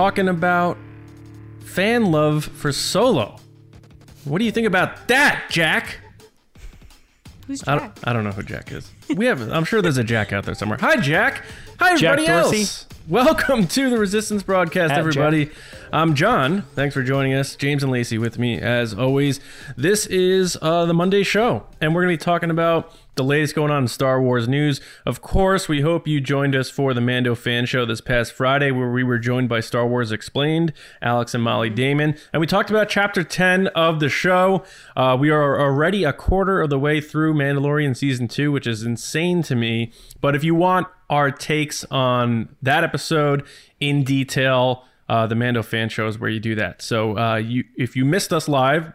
Howard talking about fan love for Solo. What do you think about that, Jack? Who's I don't, I don't know who Jack is. We have. I'm sure there's a Jack out there somewhere. Hi, Jack. Hi, Jack everybody Dorsey. else. Welcome to the Resistance broadcast, At everybody. I'm John. Thanks for joining us. James and Lacey with me as always. This is uh, the Monday show, and we're going to be talking about the latest going on in Star Wars news. Of course, we hope you joined us for the Mando fan show this past Friday, where we were joined by Star Wars Explained, Alex and Molly Damon, and we talked about Chapter 10 of the show. Uh, we are already a quarter of the way through Mandalorian season two, which is insane to me. But if you want our takes on that episode in detail, uh, the Mando fan show is where you do that. So uh, you, if you missed us live,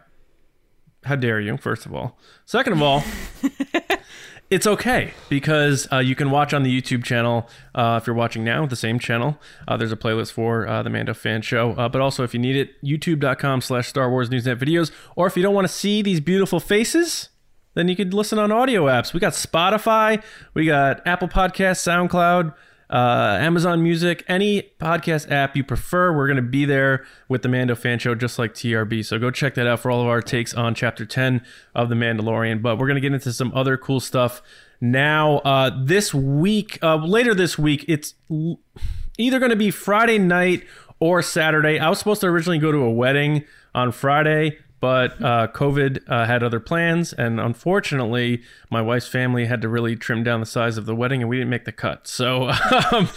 how dare you? First of all, second of all, it's okay because uh, you can watch on the YouTube channel uh, if you're watching now, the same channel. Uh, there's a playlist for uh, the Mando fan show. Uh, but also, if you need it, youtube.com slash Star Wars Newsnet videos. Or if you don't want to see these beautiful faces, then you could listen on audio apps. We got Spotify, we got Apple Podcasts, SoundCloud, uh, Amazon Music, any podcast app you prefer. We're going to be there with the Mando fan show, just like TRB. So go check that out for all of our takes on Chapter 10 of The Mandalorian. But we're going to get into some other cool stuff now. Uh, this week, uh, later this week, it's l- either going to be Friday night or Saturday. I was supposed to originally go to a wedding on Friday, but uh, COVID uh, had other plans, and unfortunately, my wife's family had to really trim down the size of the wedding, and we didn't make the cut. So, um,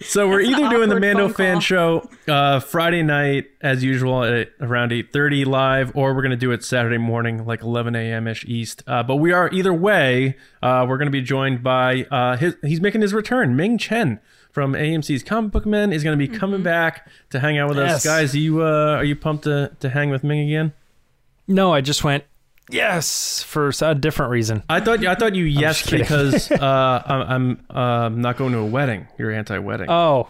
so we're either doing the Mando fan show uh, Friday night as usual at around eight thirty live, or we're gonna do it Saturday morning, like eleven a.m. ish East. Uh, but we are either way. Uh, we're gonna be joined by uh, his. He's making his return, Ming Chen from AMC's Comic Book Men is going to be coming back to hang out with us, guys. Are you uh, are you pumped to, to hang with Ming again? No, I just went yes for a different reason. I thought I thought you yes because uh, I'm I'm um, not going to a wedding. You're anti-wedding. Oh,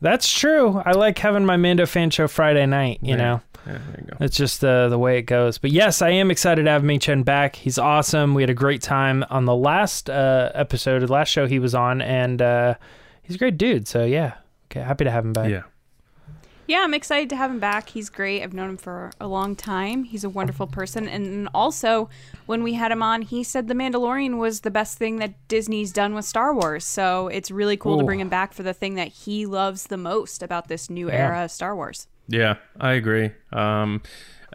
that's true. I like having my Mando fan show Friday night. You Yeah. know, Yeah, there you go. it's just uh, the way it goes. But yes, I am excited to have Ming Chen back. He's awesome. We had a great time on the last uh, episode, the last show he was on, and uh, he's a great dude. So yeah, okay, happy to have him back. Yeah. Yeah, I'm excited to have him back. He's great. I've known him for a long time. He's a wonderful person. And also, when we had him on, he said The Mandalorian was the best thing that Disney's done with Star Wars. So it's really cool to bring him back for the thing that he loves the most about this new Yeah. era of Star Wars. Yeah, I agree. Um,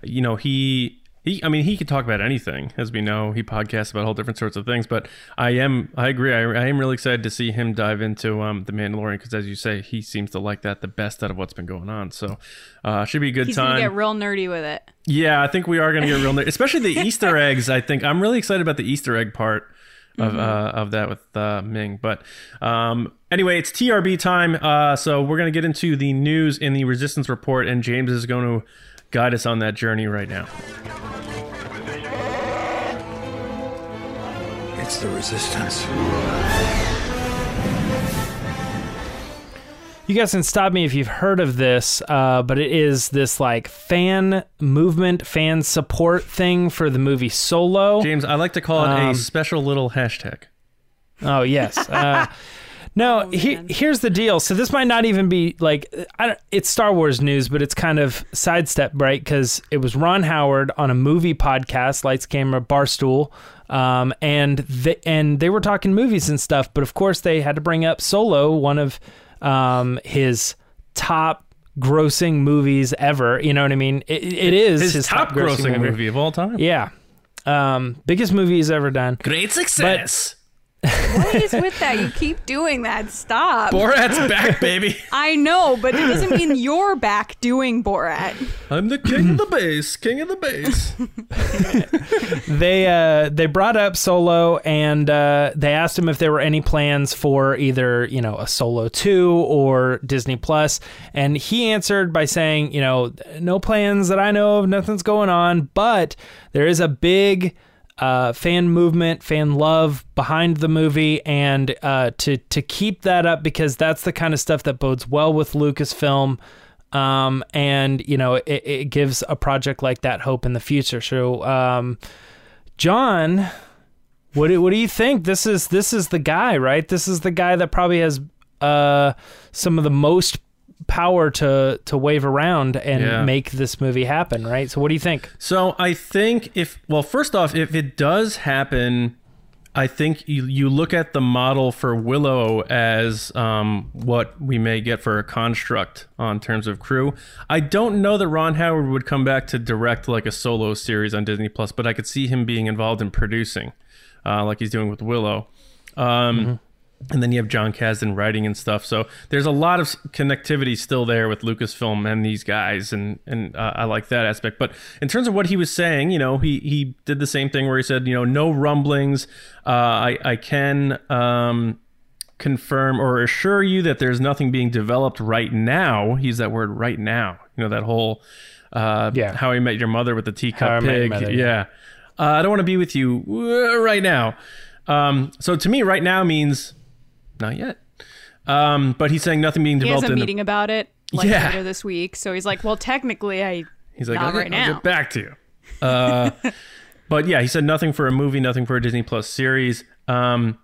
you know, he he. I mean, he could talk about anything, as we know. He podcasts about all different sorts of things. But I am, I agree. I, I am really excited to see him dive into um, the Mandalorian because, as you say, he seems to like that the best out of what's been going on. So, uh, should be a good He's time. to get real nerdy with it. Yeah, I think we are going to get real, nerd- especially the Easter eggs. I think I'm really excited about the Easter egg part of Mm-hmm. uh, of that with uh, Ming. But um, anyway, it's TRB time. Uh, so we're going to get into the news in the Resistance report, and James is going to guide us on that journey right now. It's the resistance. You guys can stop me if you've heard of this, uh, but it is this like fan movement, fan support thing for the movie Solo. James, I like to call it a Um, special little hashtag. Oh yes. Uh, no, he, here's the deal. So this might not even be like I don't, it's Star Wars news, but it's kind of sidestep, right? Because it was Ron Howard on a movie podcast, Lights Camera Barstool, um, and they, and they were talking movies and stuff. But of course, they had to bring up Solo, one of um, his top grossing movies ever. You know what I mean? It, it is His, top grossing movie. of all time. Yeah. Um, biggest movie he's ever done. Great success. What is with that? You keep doing that. Stop. Borat's back, baby. I know, but it doesn't mean you're back doing Borat. I'm the king of the bass. King of the bass. they uh, they brought up Solo and uh, they asked him if there were any plans for either you know a Solo two or Disney Plus, and he answered by saying you know no plans that I know of, nothing's going on, but there is a big uh, fan movement, fan love behind the movie, and uh, to to keep that up because that's the kind of stuff that bodes well with Lucasfilm. Um, and you know, it, it gives a project like that hope in the future. So, um, John, what do, what do you think? This is this is the guy, right? This is the guy that probably has uh, some of the most power to to wave around and Yeah. make this movie happen, right? So what do you think? So I think if well, first off, if it does happen, I think you, you look at the model for Willow as um, what we may get for a construct on terms of crew. I don't know that Ron Howard would come back to direct like a solo series on Disney Plus, but I could see him being involved in producing, uh, like he's doing with Willow. Um, And then you have Jon Kasdan writing and stuff. So there's a lot of connectivity still there with Lucasfilm and these guys, and and uh, I like that aspect. But in terms of what he was saying, you know, he he did the same thing where he said, you know, no rumblings. Uh, I I can um, confirm or assure you that there's nothing being developed right now. He's that word right now. You know that whole uh, Yeah. How I Met Your Mother with the teacup How I Met Your pig. Mother, yeah. yeah. Uh, I don't want to be with you uh, right now. Um, so to me, right now means not yet. Um, but he's saying nothing being He has developed a in meeting about it like Yeah. later this week. So he's like, well, technically, I He's like, Not okay, right I'll now. get back to you. Uh, but yeah, he said nothing for a movie, nothing for a Disney Plus series. Um,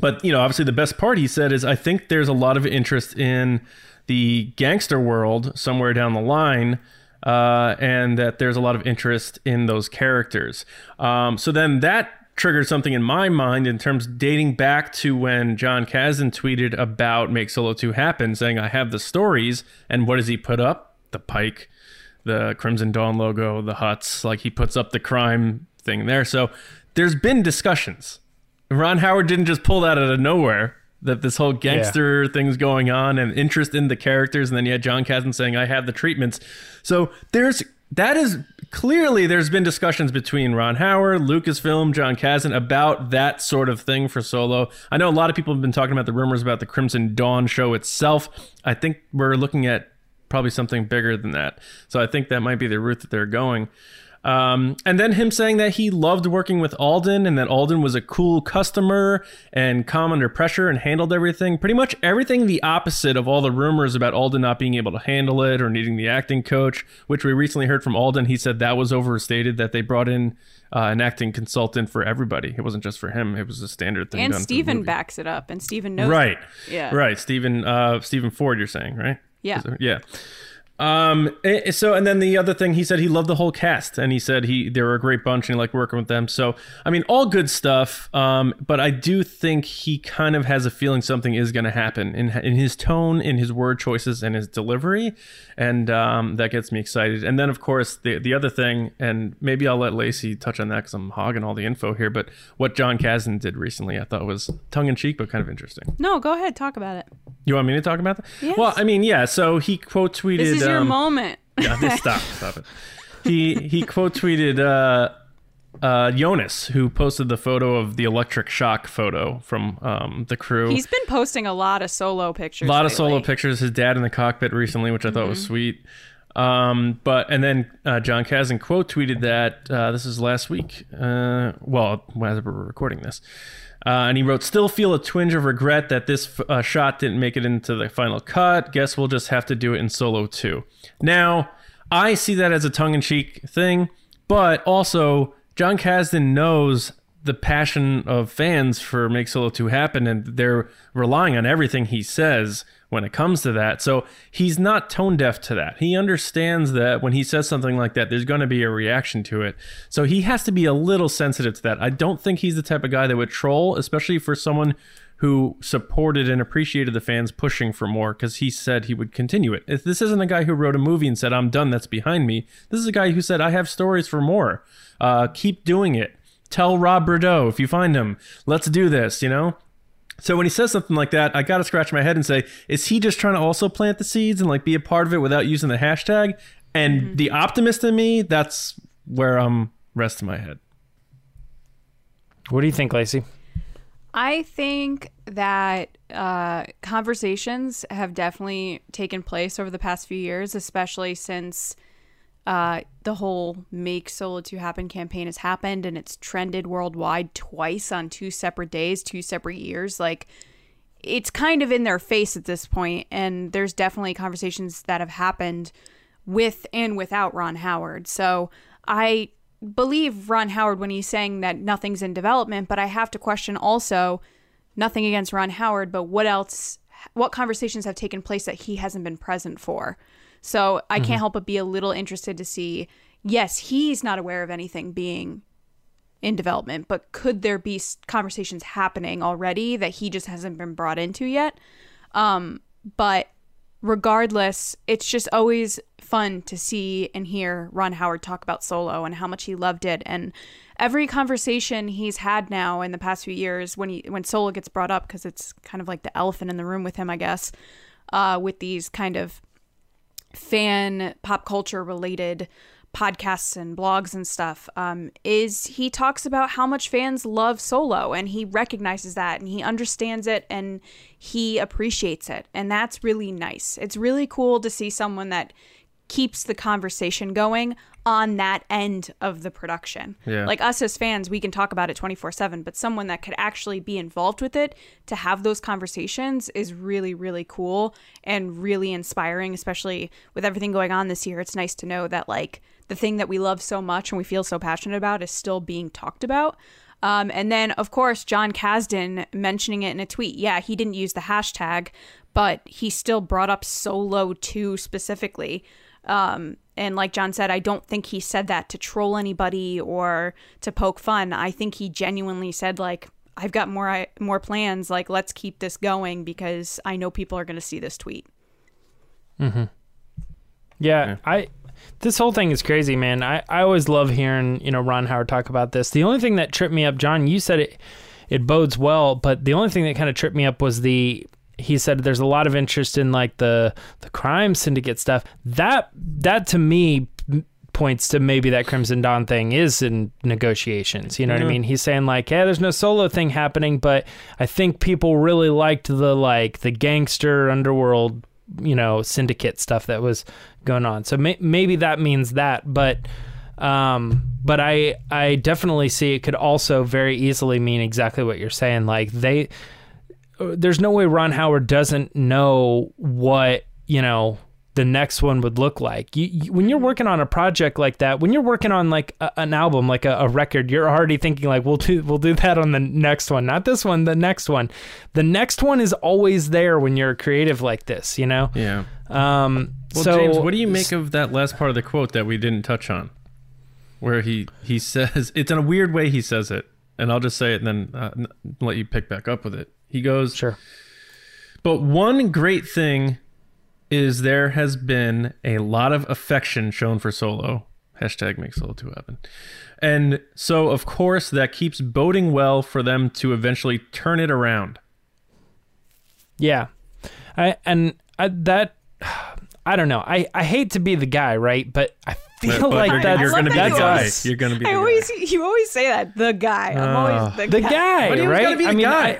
but you know, obviously, the best part he said is I think there's a lot of interest in the gangster world somewhere down the line. Uh, and that there's a lot of interest in those characters. Um, so then that triggered something in my mind in terms dating back to when Jon Kasdan tweeted about Make Solo 2 Happen, saying, I have the stories. And what does he put up? The Pike the Crimson Dawn logo, the huts, like he puts up the crime thing there. So there's been discussions. Ron Howard didn't just pull that out of nowhere. That this whole gangster thing's going on and interest in the characters, and then you had Jon Kasdan saying, "I have the treatments." So there's that is clearly there's been discussions between Ron Howard, Lucasfilm, Jon Kasdan about that sort of thing for Solo. I know a lot of people have been talking about the rumors about the Crimson Dawn show itself. I think we're looking at probably something bigger than that. So I think that might be the route that they're going. Um, and then him saying that he loved working with Alden and that Alden was a cool customer and calm under pressure and handled everything. Pretty much everything the opposite of all the rumors about Alden not being able to handle it or needing the acting coach, which we recently heard from Alden. He said that was overstated, that they brought in uh, an acting consultant for everybody. It wasn't just for him, it was a standard thing. and done for the Steven backs it up, and Steven knows. Right. Yeah. Right. Stephen uh Stephen Ford, you're saying, right? Yeah. Yeah. Um eh, so and then the other thing he said he loved the whole cast and he said he they were a great bunch and he liked working with them. So I mean all good stuff. Um but I do think he kind of has a feeling something is going to happen in in his tone, in his word choices and his delivery and um that gets me excited. And then of course the the other thing and maybe I'll let Lacey touch on that cuz I'm hogging all the info here, but what Jon Kasdan did recently I thought was tongue in cheek but kind of interesting. No, go ahead, talk about it. You want me to talk about that? Yes. Well, I mean, yeah. So he quote tweeted. Your um, moment. Yeah, this- stop, stop it. He he quote tweeted uh, uh, Jonas, who posted the photo of the electric shock photo from um, the crew. He's been posting a lot of solo pictures. a lot of solo pictures. His dad in the cockpit recently, which I thought Mm-hmm. was sweet. Um, but and then uh, Jon Kasdan quote tweeted that uh, this is last week. Uh, well, as we're recording this. Uh, and he wrote, "Still feel a twinge of regret that this uh, shot didn't make it into the final cut. Guess we'll just have to do it in solo too." Now, I see that as a tongue-in-cheek thing, but also Jon Kasdan knows the passion of fans for Make Solo 2 happen, and they're relying on everything he says when it comes to that. So he's not tone deaf to that. He understands that when he says something like that, there's going to be a reaction to it. So he has to be a little sensitive to that. I don't think he's the type of guy that would troll, especially for someone who supported and appreciated the fans pushing for more because he said he would continue it. If this isn't a guy who wrote a movie and said, I'm done, that's behind me. This is a guy who said, I have stories for more. Uh, keep doing it. Tell Rob Bordeaux if you find him, let's do this, you know? So when he says something like that, I got to scratch my head and say, is he just trying to also plant the seeds and like be a part of it without using the hashtag? And the optimist in me, that's where I'm resting my head. What do you think, Lacey? I think that uh, conversations have definitely taken place over the past few years, especially since uh, the whole Make Solo 2 Happen campaign has happened and it's trended worldwide twice on two separate days, two separate years. Like, it's kind of in their face at this point, and there's definitely conversations that have happened with and without Ron Howard. So I believe Ron Howard when he's saying that nothing's in development, but I have to question also nothing against Ron Howard, but what else what conversations have taken place that he hasn't been present for. So I can't help but be a little interested to see. Yes, he's not aware of anything being in development, but could there be conversations happening already that he just hasn't been brought into yet? Um, but regardless, it's just always fun to see and hear Ron Howard talk about Solo and how much he loved it. And every conversation he's had now in the past few years, when he when Solo gets brought up, because it's kind of like the elephant in the room with him, I guess, uh, with these kind of fan pop culture related podcasts and blogs and stuff um, is he talks about how much fans love solo and he recognizes that and he understands it and he appreciates it. And that's really nice. It's really cool to see someone that keeps the conversation going on that end of the production. Yeah. like us as fans we can talk about it 24/7 but someone that could actually be involved with it to have those conversations is really really cool and really inspiring especially with everything going on this year. It's nice to know that like the thing that we love so much and we feel so passionate about is still being talked about. Um, and then of course Jon Kasdan mentioning it in a tweet. Yeah he didn't use the hashtag but he still brought up solo 2 specifically um, and like John said, I don't think he said that to troll anybody or to poke fun. I think he genuinely said like, "I've got more I- more plans. Like, let's keep this going because I know people are going to see this tweet." mm-hmm Yeah, I this whole thing is crazy, man. I, I always love hearing, you know, Ron Howard talk about this. The only thing that tripped me up, John, you said it it bodes well, but the only thing that kind of tripped me up was the he said there's a lot of interest in like the the crime syndicate stuff. That that to me points to maybe that Crimson Dawn thing is in negotiations. You know what I mean? He's saying like, yeah, there's no solo thing happening, but I think people really liked the like the gangster underworld, you know, syndicate stuff that was going on. So may- maybe that means that, but um but I I definitely see it could also very easily mean exactly what you're saying like they there's no way Ron Howard doesn't know what, you know, the next one would look like. You, you, when you're working on a project like that, when you're working on like a, an album, like a, a record, you're already thinking like we'll do we'll do that on the next one, not this one, the next one. The next one is always there when you're creative like this, you know. Yeah. Um, Well, so James, what do you make of that last part of the quote that we didn't touch on, where he he says it's in a weird way he says it, and I'll just say it and then uh, let you pick back up with it. He goes, Sure. But one great thing is there has been a lot of affection shown for Solo. Hashtag make Solo 2 happen. And so, of course, that keeps boding well for them to eventually turn it around. Yeah, I and I, that I don't know. I I hate to be the guy, right? But I feel But like you're, that's you're going to be the that's guy. You're going to be the I guy. always you always say that the guy. I'm always ah. the, the guy, But he was right? be the I mean, guy. I,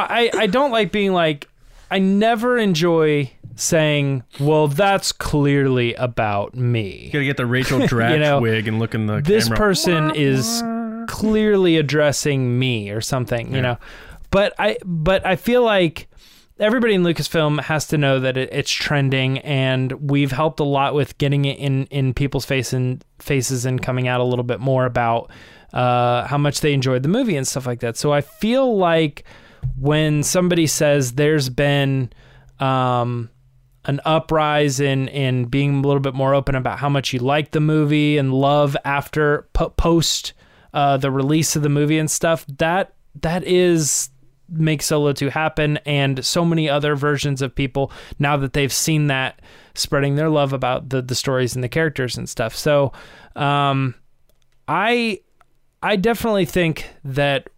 I I don't like being like. I never enjoy saying, "Well, that's clearly about me." You got to get the Rachel Dratch know, wig and look in the This camera. person is clearly addressing me or something, you know. But I but I feel like everybody in Lucasfilm has to know that it, it's trending, and we've helped a lot with getting it in in people's face and faces and coming out a little bit more about uh, how much they enjoyed the movie and stuff like that. So I feel like when somebody says there's been um, an uprise in in being a little bit more open about how much you like the movie and love after po- post uh, the release of the movie and stuff. That that is make solo 2 happen and so many other versions of people now that they've seen that spreading their love about the the stories and the characters and stuff so um i i definitely think that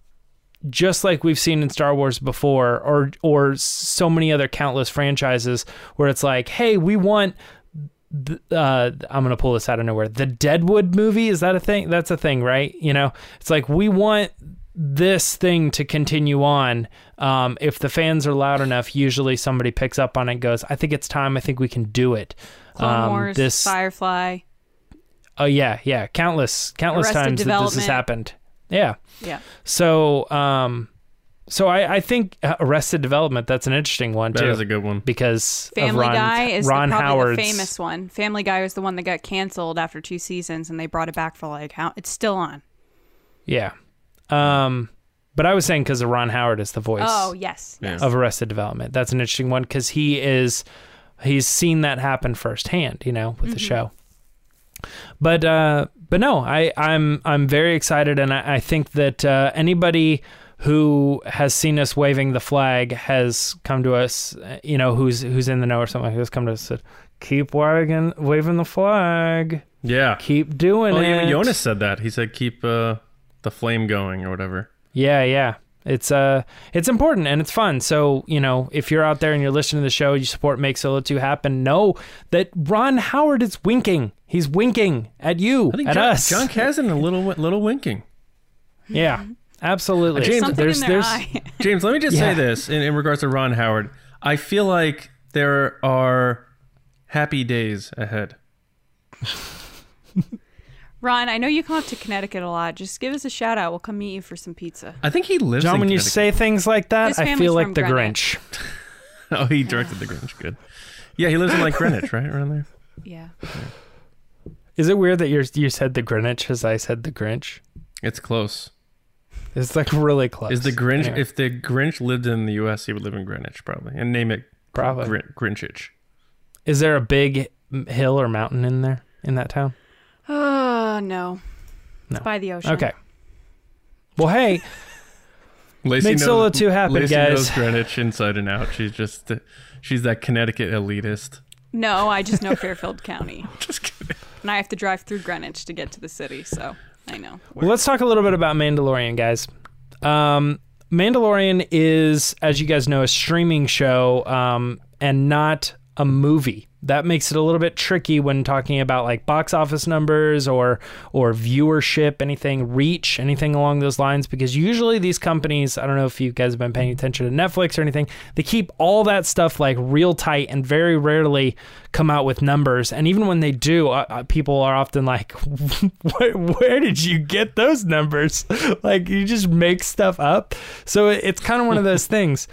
just like we've seen in Star Wars before, or or so many other countless franchises, where it's like, hey, we want. Uh, I'm gonna pull this out of nowhere. The Deadwood movie is that a thing? That's a thing, right? You know, it's like we want this thing to continue on. Um, if the fans are loud enough, usually somebody picks up on it, and goes, "I think it's time. I think we can do it." Clone Um, Wars, this Firefly. Oh yeah, yeah, countless, countless Arrested times that this has happened. Yeah. Yeah. So, um, so I, I think uh, Arrested Development that's an interesting one That too, is a good one. because of Family Ron, Guy is the, Ron probably Howard's the famous one. Family Guy was the one that got canceled after two seasons, and they brought it back for like how it's still on. Yeah. Um, But I was saying because Ron Howard is the voice Oh yes, yes. of Arrested Development. That's an interesting one because he is he's seen that happen firsthand, you know, with the show. But uh, but no, I I'm I'm very excited, and I, I think that uh, anybody who has seen us waving the flag has come to us, you know, who's who's in the know or something, has come to us and said, "Keep wagging, waving the flag, Yeah. keep doing Oh, it." even Jonas said that. He said keep uh, the flame going or whatever. Yeah, yeah. It's uh it's important and it's fun. So, you know, if you're out there and you're listening to the show, you support Make Solo 2 happen, know that Ron Howard is winking. He's winking at you, I think at John, us. Jon Kasdan a little little winking. yeah. Absolutely. James- Something there's in their there's eye. James, let me just Yeah. say this in, in regards to Ron Howard. I feel like there are happy days ahead. Ron, I know you come up to Connecticut a lot. Just give us a shout out. We'll come meet you for some pizza. I think he lives John, in when you say things like that, I feel like the Greenwich. Grinch. Oh, he directed the Grinch. Good. Yeah, he lives in like Greenwich, right around there. Yeah. Is it weird that you you said the Greenwich as I said the Grinch? It's close. It's like really close. Is the Grinch? Anyway, If the Grinch lived in the U.S., he would live in Greenwich probably, and name it probably. Grin- Grinchich. Is there a big hill or mountain in there in that town? Oh no. It's by the ocean. Okay. Well, hey, Lacey Make knows, Solo 2 happen, Lacey guys. knows Greenwich inside and out. She's just, she's that Connecticut elitist. No, I just know Fairfield County, Just kidding. and I have to drive through Greenwich to get to the city. So I know. Well, let's talk a little bit about Mandalorian, guys. Um, Mandalorian is, as you guys know, a streaming show um, and not a movie. That makes it a little bit tricky when talking about like box office numbers or or viewership, anything, reach, anything along those lines. Because usually these companies, I don't know if you guys have been paying attention to Netflix or anything, they keep all that stuff like real tight and very rarely come out with numbers. And even when they do, uh, uh, people are often like, where, where did you get those numbers? like you just make stuff up. So it- it's kind of one of those things.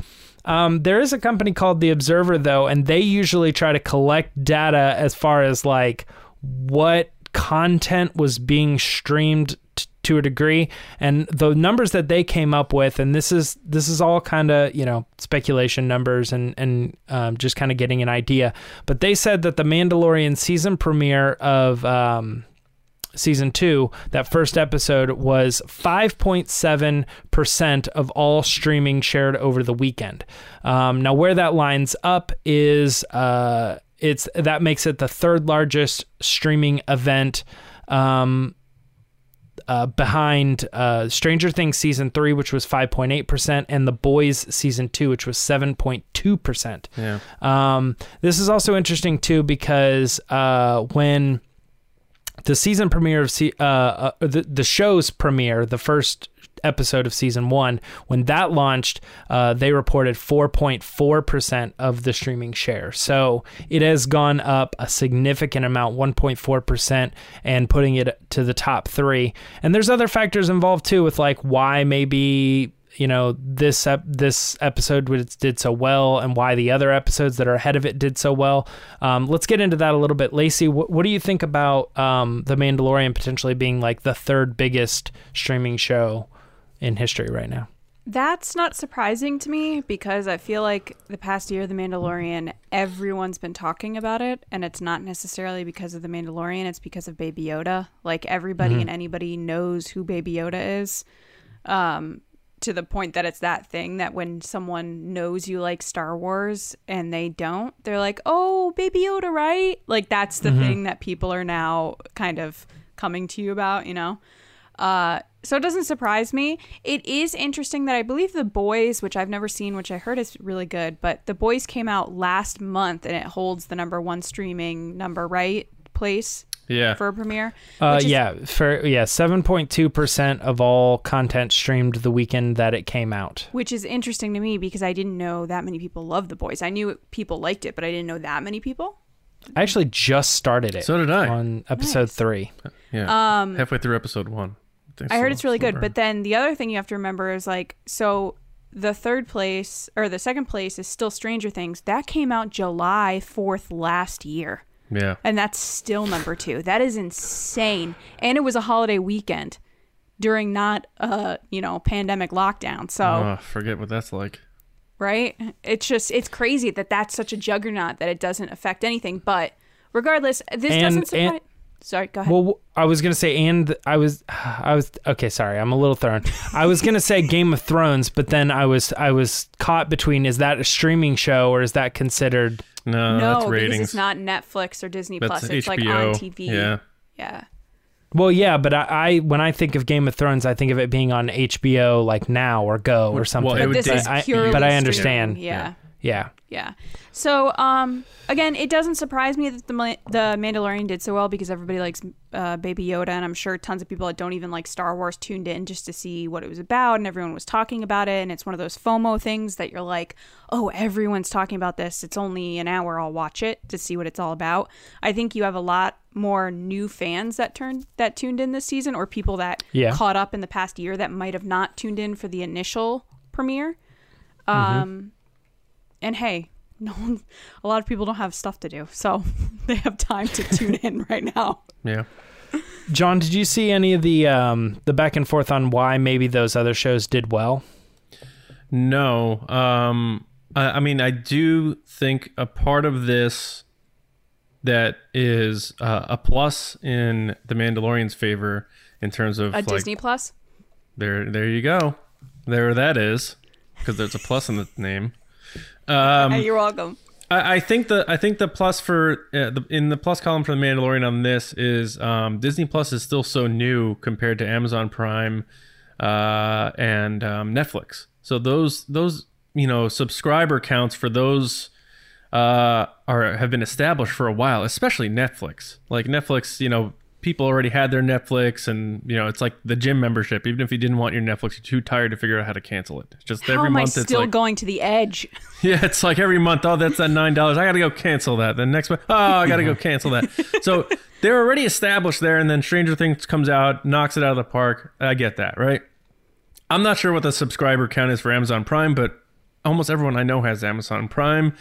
Um, there is a company called The Observer, though, and they usually try to collect data as far as like what content was being streamed t- to a degree. And the numbers that they came up with and this is this is all kind of you know speculation numbers and and um, just kind of getting an idea. But they said that the mandalorian season premiere of um, season two, that first episode was 5.7% of all streaming shared over the weekend. Um, now, where that lines up is uh, it's that makes it the third largest streaming event. Um, uh, behind uh, Stranger Things season three, which was 5.8%, and The Boys season two, which was 7.2%. Yeah. Um, this is also interesting too because uh, when the season premiere of uh, uh, the the show's premiere, the first episode of season one, when that launched, uh, they reported 4.4 percent of the streaming share. So it has gone up a significant amount, 1.4 percent, and putting it to the top three. And there's other factors involved too, with like why maybe you know this ep- this episode did so well and why the other episodes that are ahead of it did so well. Um, let's get into that a little bit. Lacey, wh- what do you think about um, the Mandalorian potentially being like the third biggest streaming show in history right now? That's not surprising to me because I feel like the past year, The Mandalorian, everyone's been talking about it, and it's not necessarily because of The Mandalorian, it's because of Baby Yoda. Like everybody and anybody knows who Baby Yoda is. Um, to the point that it's that thing that when someone knows you like Star Wars and they don't, they're like, "Oh, Baby Yoda, right?" Like that's the thing that people are now kind of coming to you about, you know. Uh, so it doesn't surprise me. It is interesting that I believe The Boys, which I've never seen, which I heard is really good, but The Boys came out last month and it holds the number one streaming number, right? Place Yeah. for a premiere. Uh, is- yeah, for yeah, seven point two percent of all content streamed the weekend that it came out. Which is interesting to me because I didn't know that many people loved The Boys. I knew people liked it, but I didn't know that many people. I actually just started it. So did I. on episode Nice. three. Yeah. Um, Halfway through episode one. think I heard so- it's really so good. far. But then the other thing you have to remember is like, so the third place or the second place is still Stranger Things. That came out July 4th last year. Yeah. And that's still number two. That is insane. And it was a holiday weekend. during not a you know pandemic lockdown. So Oh, forget what that's like. right? It's just it's crazy that that's such a juggernaut that it doesn't affect anything. But regardless, this And- doesn't surprise. and- Sorry, go ahead. Well, I was gonna say, and I was, I was okay. Sorry, I'm a little thrown. I was gonna say Game of Thrones, but then I was, I was caught between: is that a streaming show or is that considered? No, no, that's because ratings. it's not Netflix or Disney That's Plus. It's HBO. like on TV. Yeah. Yeah. Well, yeah, but I, I, when I think of Game of Thrones, I think of it being on HBO, like now or Go or something. it But this take- is I- purely. but I streaming. understand. Yeah. yeah, Yeah. Yeah. So, um, again, it doesn't surprise me that the Ma- the Mandalorian did so well because everybody likes uh, Baby Yoda, and I'm sure tons of people that don't even like Star Wars tuned in just to see what it was about, and everyone was talking about it, and it's one of those FOMO things that you're like, oh, everyone's talking about this. It's only an hour. I'll watch it to see what it's all about. I think you have a lot more new fans that turned that tuned in this season, or people that Yeah. caught up in the past year that might have not tuned in for the initial premiere. Um, and hey, no one, a lot of people don't have stuff to do, so they have time to tune in right now. Yeah. John, did you see any of the um, the back and forth on why maybe those other shows did well? No. Um I, I mean I do think a part of this that is uh, a plus in the Mandalorian's favor in terms of A like Disney Plus. there there you go. There that is because there's a plus in the name. Um Hey, you're welcome. I, I think the I think the plus for uh, the, in the plus column for the Mandalorian on this is um, Disney Plus is still so new compared to Amazon Prime uh, and um, Netflix. So those those you know subscriber counts for those uh, are have been established for a while, especially Netflix. Like Netflix, you know, people already had their Netflix, and you know, it's like the gym membership. Even if you didn't want your Netflix, you're too tired to figure out how to cancel it. It's just How every am I month, it's still like going to the edge? yeah, it's like every month. Oh, that's that nine dollars. I got to go cancel that. Then next month, oh, I got to go cancel that. So they're already established there, and then Stranger Things comes out, knocks it out of the park. I get that, right? I'm not sure what the subscriber count is for Amazon Prime, but almost everyone I know has Amazon Prime,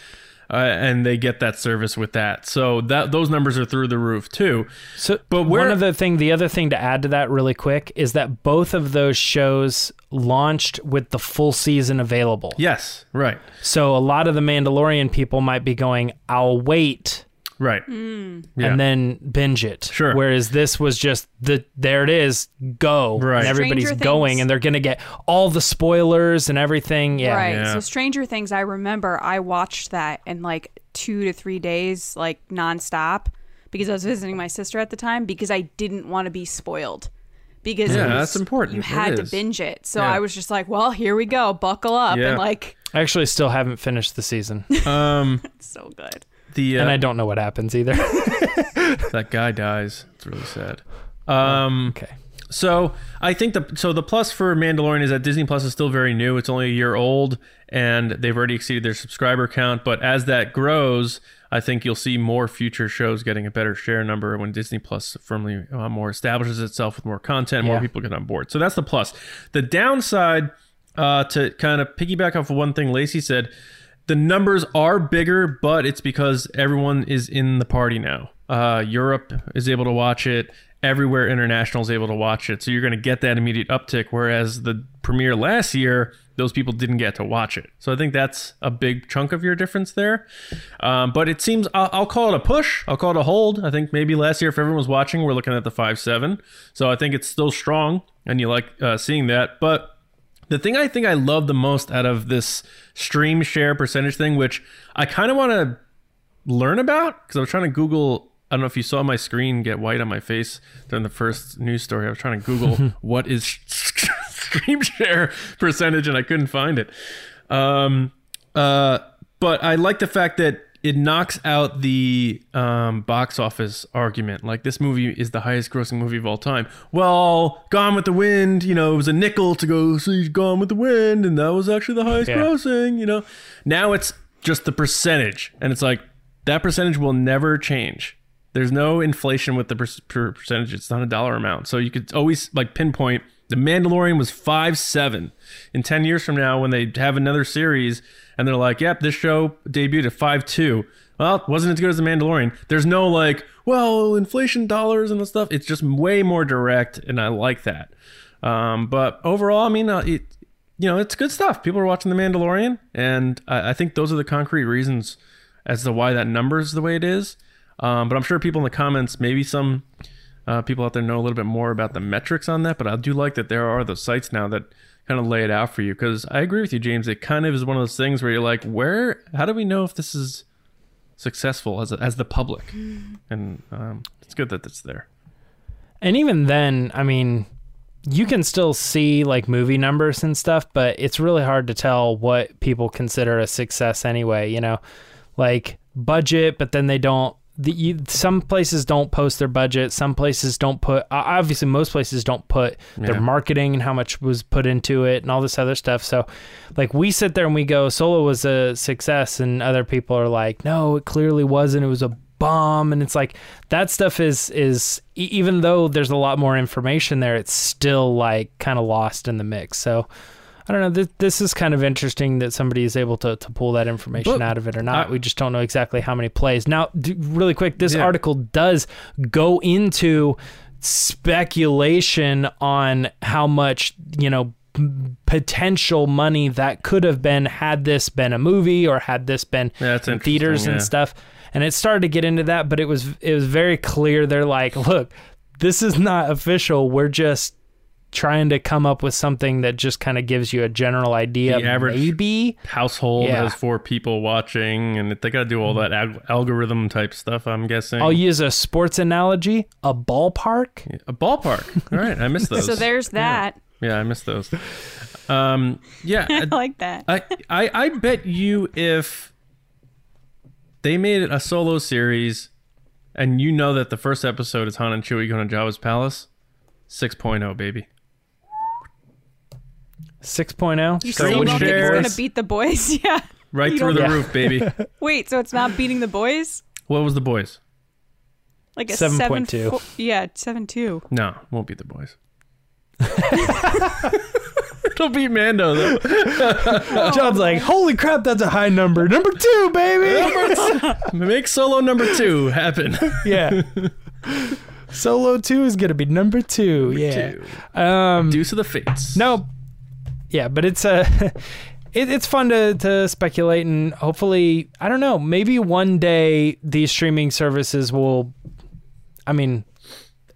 uh, and they get that service with that. So that those numbers are through the roof too. So, But one of the thing, the other thing to add to that really quick is that both of those shows launched with the full season available. Yes, right, So a lot of the Mandalorian people might be going, "I'll wait." Right. Yeah. And then binge it. Sure. Whereas this was just the there it is, go. Right. And everybody's Stranger going Things. and they're gonna get all the spoilers and everything. Yeah. Right. Yeah. So Stranger Things, I remember I watched that in like two to three days, like nonstop, because I was visiting my sister at the time because I didn't want to be spoiled. Because Yeah, was- that's important. You had to binge it. So Yeah. I was just like, well, here we go. Buckle up. Yeah. And like, I actually still haven't finished the season. Um, it's so good. The uh, and I don't know what happens either. that guy dies. It's really sad. Um, okay. So I think the so the plus for Mandalorian is that Disney Plus is still very new. It's only a year old, and they've already exceeded their subscriber count. But as that grows, I think you'll see more future shows getting a better share number when Disney Plus firmly uh, more establishes itself with more content, more people get on board. So that's the plus. The downside, uh, to kind of piggyback off of one thing Lacey said, the numbers are bigger, but it's because everyone is in the party now. Uh, Europe is able to watch it. Everywhere international is able to watch it. So you're going to get that immediate uptick. Whereas the premiere last year, those people didn't get to watch it. So I think that's a big chunk of your difference there. Um, but it seems I'll, I'll call it a push. I'll call it a hold. I think maybe last year, if everyone was watching, we're looking at the five seven. So I think it's still strong, and you like uh, seeing that. But the thing I think I love the most out of this stream share percentage thing, which I kind of want to learn about because I was trying to Google. I don't know if you saw my screen get white on my face during the first news story. I was trying to Google what is stream share percentage and I couldn't find it. Um, uh, but I like the fact that it knocks out the um, box office argument. Like this movie is the highest grossing movie of all time. Well, Gone with the Wind, you know, it was a nickel to go see Gone with the Wind, and that was actually the highest Yeah. grossing. You know, now it's just the percentage, and it's like that percentage will never change. There's no inflation with the per- per- percentage. It's not a dollar amount, so you could always like pinpoint. The Mandalorian was five seven. In ten years from now, when they have another series and they're like, "Yep, this show debuted at five two. Well, it wasn't as good as the Mandalorian. There's no like, well, inflation dollars and stuff. It's just way more direct, and I like that. Um, but overall, I mean, uh, it, you know, it's good stuff. People are watching The Mandalorian, and I, I think those are the concrete reasons as to why that number is the way it is. Um, but I'm sure people in the comments, maybe some uh, people out there know a little bit more about the metrics on that. But I do like that there are those sites now that kind of lay it out for you because I agree with you, James. It kind of is one of those things where you're like, where? How do we know if this is successful as a, as the public? And um, it's good that it's there. And even then, I mean, you can still see like movie numbers and stuff, but it's really hard to tell what people consider a success anyway, you know? Like budget, but then they don't the, you, some places don't post their budget. Some places don't put. Obviously, most places don't put their marketing and how much was put into it and all this other stuff. So, like, we sit there and we go, "Solo was a success," and other people are like, "No, it clearly wasn't. It was a bomb." And it's like that stuff is is even though there's a lot more information there, it's still like kind of lost in the mix. So. I don't know. This, this is kind of interesting that somebody is able to, to pull that information But out of it or not. We just don't know exactly how many plays. Now, d- really quick, this Yeah. article does go into speculation on how much, you know, potential money that could have been had this been a movie or had this been Yeah, in theaters interesting, and stuff. And it started to get into that, but it was it was very clear they're like, look, this is not official. We're just trying to come up with something that just kind of gives you a general idea. The average- maybe Household Yeah. has four people watching, and they got to do all that al- algorithm type stuff. I'm guessing. I'll use a sports analogy, a ballpark. a ballpark. All right, I missed those. So there's that. Yeah, I missed those. Um, yeah, I like that. I, I I bet you if they made it a solo series, and you know that the first episode is Han and Chewie going to Jabba's palace, 6.0 baby. 6.0. You So still would don't it's gonna beat the boys? Yeah. Right You through the don't- roof, baby. Wait, so it's not beating the boys? what was the boys? Like a 7.2. seven fo- yeah, seven two. No, won't beat the boys. It'll beat Mando though. John's like, holy crap, that's a high number. Number two, baby. Make solo number two happen. yeah. Solo two is gonna be number two. yeah. Two. Um. Deuce of the Fates. No. Yeah, but it's uh, it, it's fun to to speculate and hopefully I don't know maybe one day these streaming services will. I mean,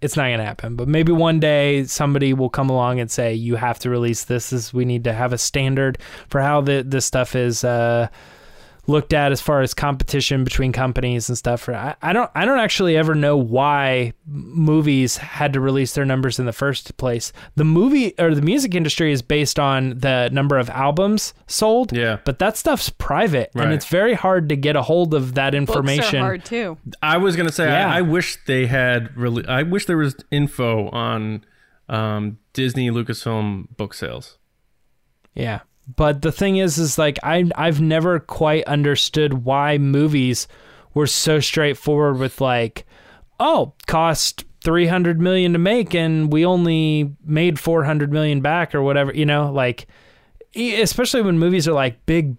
it's not gonna happen, but maybe one day somebody will come along and say you have to release this. This we need to have a standard for how the this stuff is. Uh, looked at as far as competition between companies and stuff. I, I don't I don't actually ever know why movies had to release their numbers in the first place. The movie or the music industry is based on the number of albums sold. Yeah. But that stuff's private Right. and it's very hard to get a hold of that information. Books information. are hard too. I was gonna say Yeah. I, I wish they had really. I wish there was info on um, Disney Lucasfilm book sales. Yeah. But the thing is is like I I've never quite understood why movies were so straightforward with like oh, cost 300 million to make and we only made 400 million back or whatever, you know, like especially when movies are like big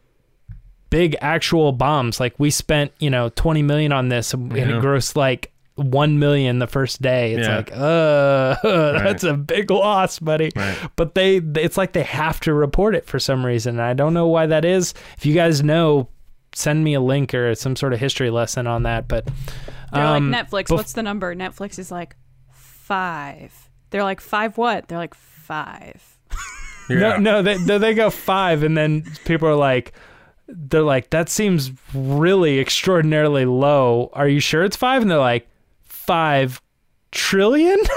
big actual bombs like we spent, you know, 20 million on this and Yeah. it grossed like 1 million the first day. It's Yeah. like, uh, that's a big loss, buddy Right. but they it's like they have to report it for some reason. I don't know why that is. If you guys know, send me a link or some sort of history lesson on that. But They're um, like Netflix. bef- What's the number? Netflix is like five. They're like five what? They're like five. no, no, they they they go five, and then people are like. They're like, that seems really extraordinarily low. Are you sure it's five? And they're like, five trillion?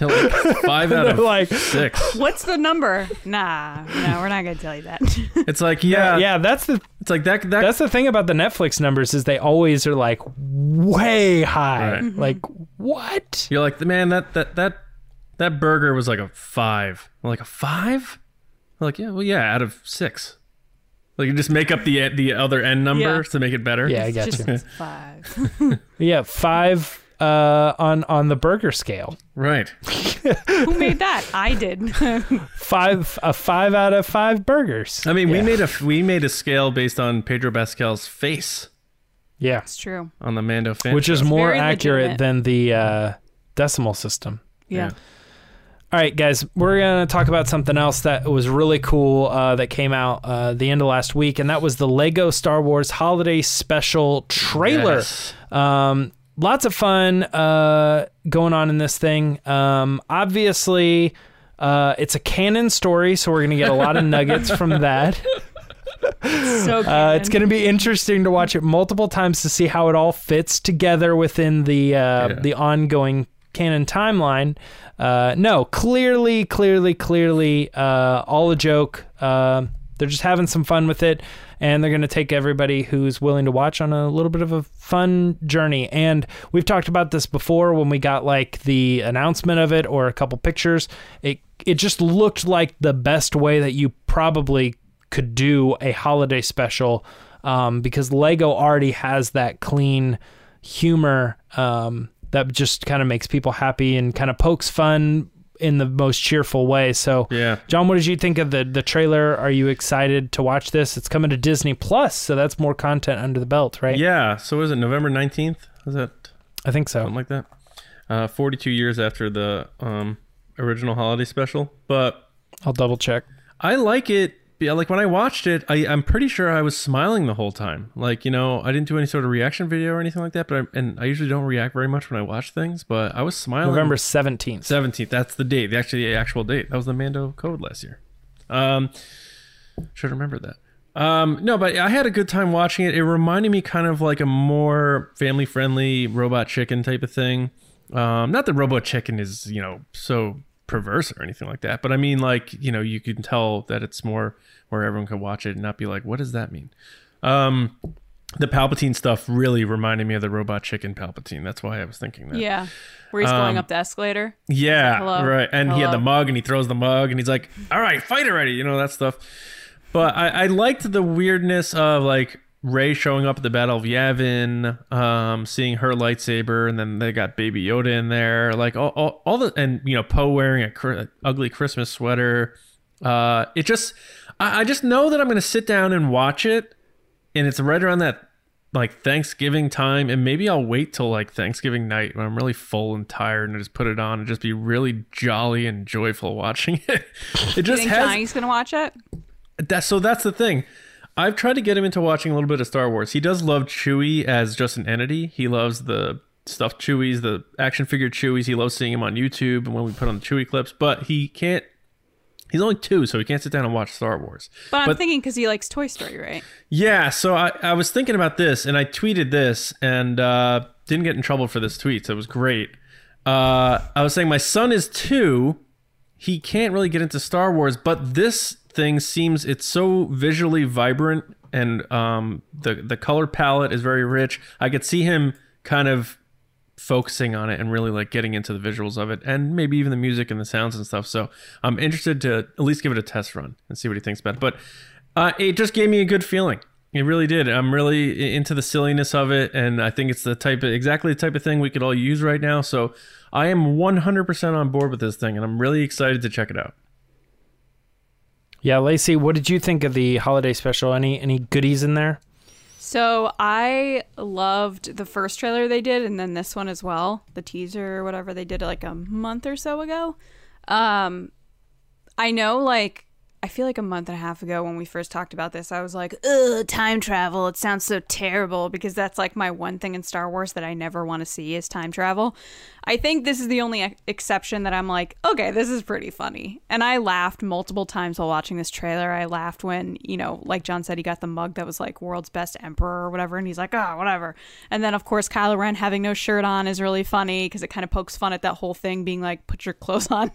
Like five out of like, six. What's the number? Nah, no, we're not gonna tell you that. It's like yeah, yeah, that's the It's like that. That that's the thing about the Netflix numbers is they always are like way high. Right. Mm-hmm. Like what? you're like man. That that that that burger was like a five. I'm like a five. I'm like yeah, well yeah, out of six. Like you just make up the the other n number Yeah. to make it better. Yeah, I got just you. five. Yeah, five uh, on on the burger scale. Right. Who made that? I did. Five a five out of five burgers. I mean, we made a we made a scale based on Pedro Pascal's face yeah, it's true. on the Mando fan. which is more accurate legitimate. than the uh, decimal system. Yeah. All right, guys, we're going to talk about something else that was really cool uh, that came out uh, the end of last week, and that was the Lego Star Wars Holiday Special trailer. Yes. Um, lots of fun uh, going on in this thing. Um, obviously, uh, it's a canon story, so we're going to get a lot of nuggets from that. So Uh, it's going to be interesting to watch it multiple times to see how it all fits together within the uh, Yeah. the ongoing canon timeline. Uh, no, clearly, clearly, clearly, uh, all a joke. Uh, they're just having some fun with it, and they're going to take everybody who's willing to watch on a little bit of a fun journey. And we've talked about this before when we got like the announcement of it or a couple pictures. It it just looked like the best way that you probably could do a holiday special um, because Lego already has that clean humor um, that just kind of makes people happy and kind of pokes fun in the most cheerful way. So, Yeah. John, what did you think of the the trailer? Are you excited to watch this? It's coming to Disney Plus, so that's more content under the belt, right? Yeah. So is it November 19th? Is that I think so. something like that? Uh, 42 years after the um, original holiday special. But I'll double check. I like it. Yeah, like when I watched it, I, I'm pretty sure I was smiling the whole time. Like you know, I didn't do any sort of reaction video or anything like that. But I, and I usually don't react very much when I watch things. But I was smiling. November seventeenth. seventeenth. That's the date. The actually the actual date. That was the Mando code last year. Um, should remember that. Um, no, but I had a good time watching it. It reminded me kind of like a more family friendly Robot Chicken type of thing. Um, not that Robot Chicken is you know so perverse or anything like that, but I mean like you know you can tell that it's more where everyone can watch it and not be like, what does that mean? Um, the Palpatine stuff really reminded me of the Robot Chicken Palpatine. That's why I was thinking that. yeah, where he's going Um, up the escalator. Yeah, Hello? right. And he had the mug, and he throws the mug, and he's like, "All right, fight already," you know that stuff. But I, I liked the weirdness of like Rey showing up at the Battle of Yavin, um, seeing her lightsaber, and then they got Baby Yoda in there, like all, all, all the, and you know Poe wearing a cr- ugly Christmas sweater. Uh, it just, I, I just know that I'm gonna sit down and watch it, and it's right around that like Thanksgiving time, and maybe I'll wait till like Thanksgiving night when I'm really full and tired, and just put it on and just be really jolly and joyful watching it. It You just think has Johnny's gonna watch it? that. So that's the thing. I've tried to get him into watching a little bit of Star Wars. He does love Chewie as just an entity. He loves the stuffed Chewies, the action figure Chewies. He loves seeing him on YouTube and when we put on the Chewie clips. But he can't. He's only two, so he can't sit down and watch Star Wars. But I'm thinking because he likes Toy Story, right? Yeah, so I, I was thinking about this and I tweeted this and uh, didn't get in trouble for this tweet, so it was great. Uh, I was saying my son is two. He can't really get into Star Wars, but this thing seems it's so visually vibrant and um, the the color palette is very rich. I could see him kind of focusing on it and really like getting into the visuals of it and maybe even the music and the sounds and stuff. So I'm interested to at least give it a test run and see what he thinks about it. But uh, it just gave me a good feeling. It really did. I'm really into the silliness of it, and I think it's the type of exactly the type of thing we could all use right now. So I am 100% on board with this thing, and I'm really excited to check it out. Yeah, Lacey, what did you think of the holiday special? Any any goodies in there? So I loved the first trailer they did, and then this one as well, the teaser or whatever they did like a month or so ago. Um, I know, like, I feel like a month and a half ago when we first talked about this, I was like, "Ugh, time travel! It sounds so terrible." Because that's like my one thing in Star Wars that I never want to see is time travel. I think this is the only exception that I'm like, okay, this is pretty funny. And I laughed multiple times while watching this trailer. I laughed when, you know, like John said, he got the mug that was like world's best emperor or whatever. And he's like, oh, whatever. And then, of course, Kylo Ren having no shirt on is really funny because it kind of pokes fun at that whole thing being like, put your clothes on.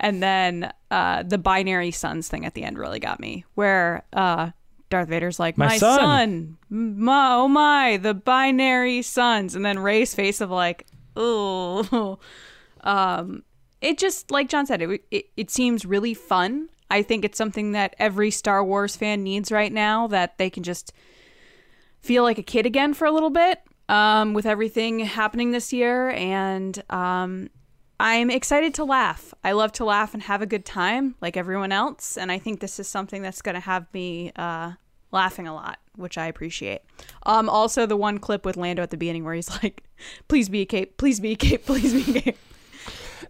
And then uh, the binary sons thing at the end really got me, where uh, Darth Vader's like, My my, son." son, my, oh my, the binary sons. And then Rey's face of like, oh. Um, it just, like John said, it, it, it seems really fun. I think it's something that every Star Wars fan needs right now that they can just feel like a kid again for a little bit um, with everything happening this year. And um, I'm excited to laugh. I love to laugh and have a good time like everyone else. And I think this is something that's going to have me uh, laughing a lot, which I appreciate. Um, also, the one clip with Lando at the beginning where he's like, please be a cape, please be a cape, please be a cape.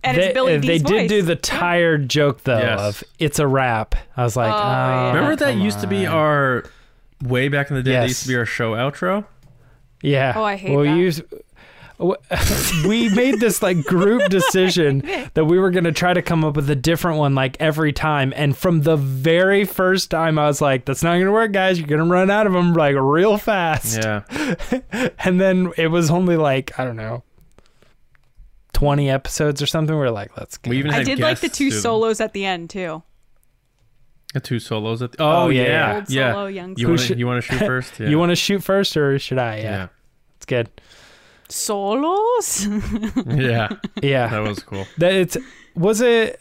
And they, it's Billy they D's did do the tired joke though Yes. of it's a wrap. I was like, Oh, oh. Remember that come used to be our way back in the day. That used to be our show outro. Yeah. Oh, I hate well, that. You, w- we made this like group decision that we were going to try to come up with a different one like every time. And from the very first time, I was like, that's not going to work, guys. You're going to run out of them like real fast. Yeah, And then it was only like, I don't know, 20 episodes or something. We are like, let's go. we even I did like the two do solos at the end too. The two solos. At the, oh, Oh, yeah, yeah, yeah. Old yeah. solo, young You want to you want to shoot first? Yeah. You want to shoot first or should I? Yeah. Yeah. It's good. Solos? Yeah, Yeah. that was cool. that it's, was it,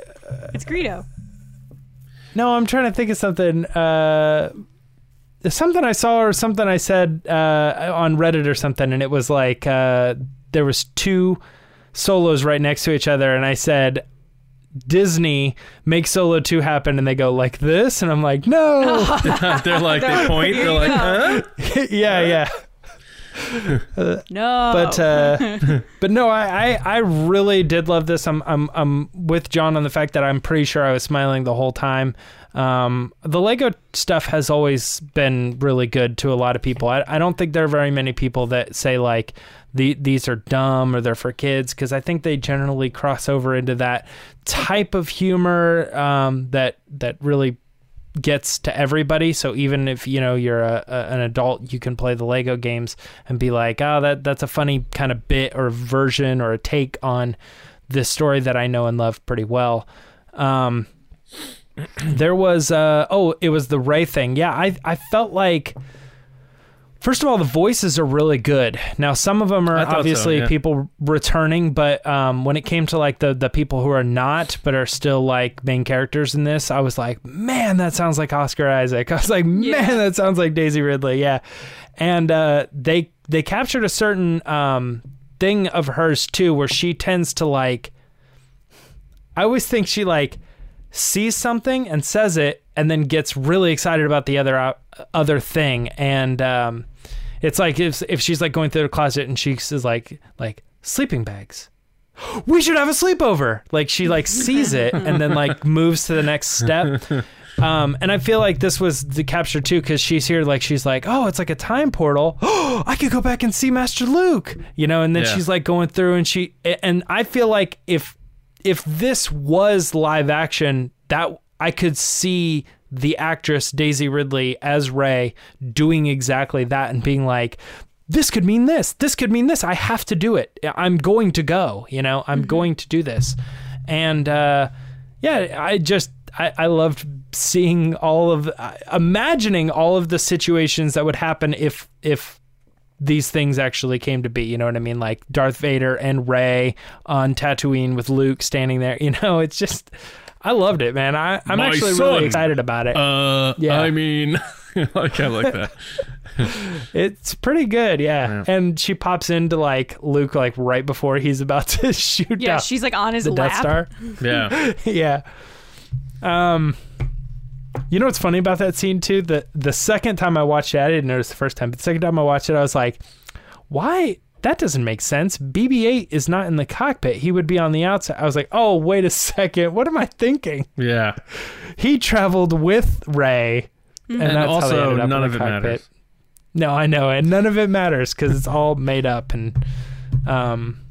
it's Greedo. No, I'm trying to think of something. Uh, something I saw or something I said uh, on Reddit or something, and it was like uh, there was two solos right next to each other, and I said. Disney make Solo 2 happen and they go like this and I'm like no They're like they point. They're like, huh? yeah yeah No. but uh, but no, I, I I really did love this. I'm I'm I'm with John on the fact that I'm pretty sure I was smiling the whole time. Um, the Lego stuff has always been really good to a lot of people. I, I don't think there are very many people that say like the these are dumb or they're for kids because I think they generally cross over into that type of humor um, that that really gets to everybody. So even if you know you're a, a, an adult, you can play the Lego games and be like, "Oh, that that's a funny kind of bit or version or a take on this story that I know and love pretty well." Um, there was uh, oh, it was the Rey thing. Yeah, I I felt like. First of all, the voices are really good. Now, some of them are I thought so, obviously yeah. people returning, but um, when it came to like the the people who are not but are still like main characters in this, I was like, man, that sounds like Oscar Isaac. I was like, man, Yeah. that sounds like Daisy Ridley. Yeah, and uh, they they captured a certain um, thing of hers too, where she tends to like. I always think she like sees something and says it, and then gets really excited about the other out other thing, and um, it's like if if she's like going through the closet and she says like like sleeping bags. We should have a sleepover. Like she like sees it and then like moves to the next step. Um, and I feel like this was the capture too because she's here like she's like oh it's like a time portal. Oh I could go back and see Master Luke. You know, and then Yeah. she's like going through and she and I feel like if if this was live action, that I could see the actress Daisy Ridley as Rey doing exactly that and being like, this could mean this. This could mean this. I have to do it. I'm going to go. You know, I'm going to do this. And uh, yeah, I just I, I loved seeing all of uh, imagining all of the situations that would happen if if these things actually came to be. You know what I mean? Like Darth Vader and Rey on Tatooine with Luke standing there. You know, it's just I loved it, man. I, I'm My actually son. really excited about it. Uh, Yeah. I mean, I kind of like that. it's pretty good, yeah. Yeah. And she pops into like Luke like right before he's about to shoot yeah, she's like on his the lap. Death Star. Yeah, yeah. Um, you know what's funny about that scene too? The the second time I watched it, I didn't notice the first time, but the second time I watched it, I was like, why? That doesn't make sense. BB-8 is not in the cockpit. He would be on the outside. I was like, oh, wait a second. What am I thinking? yeah. He traveled with Rey, and, And that's how they also, ended up none of it cockpit. matters. No, I know, and none of it matters because it's all made up. And um,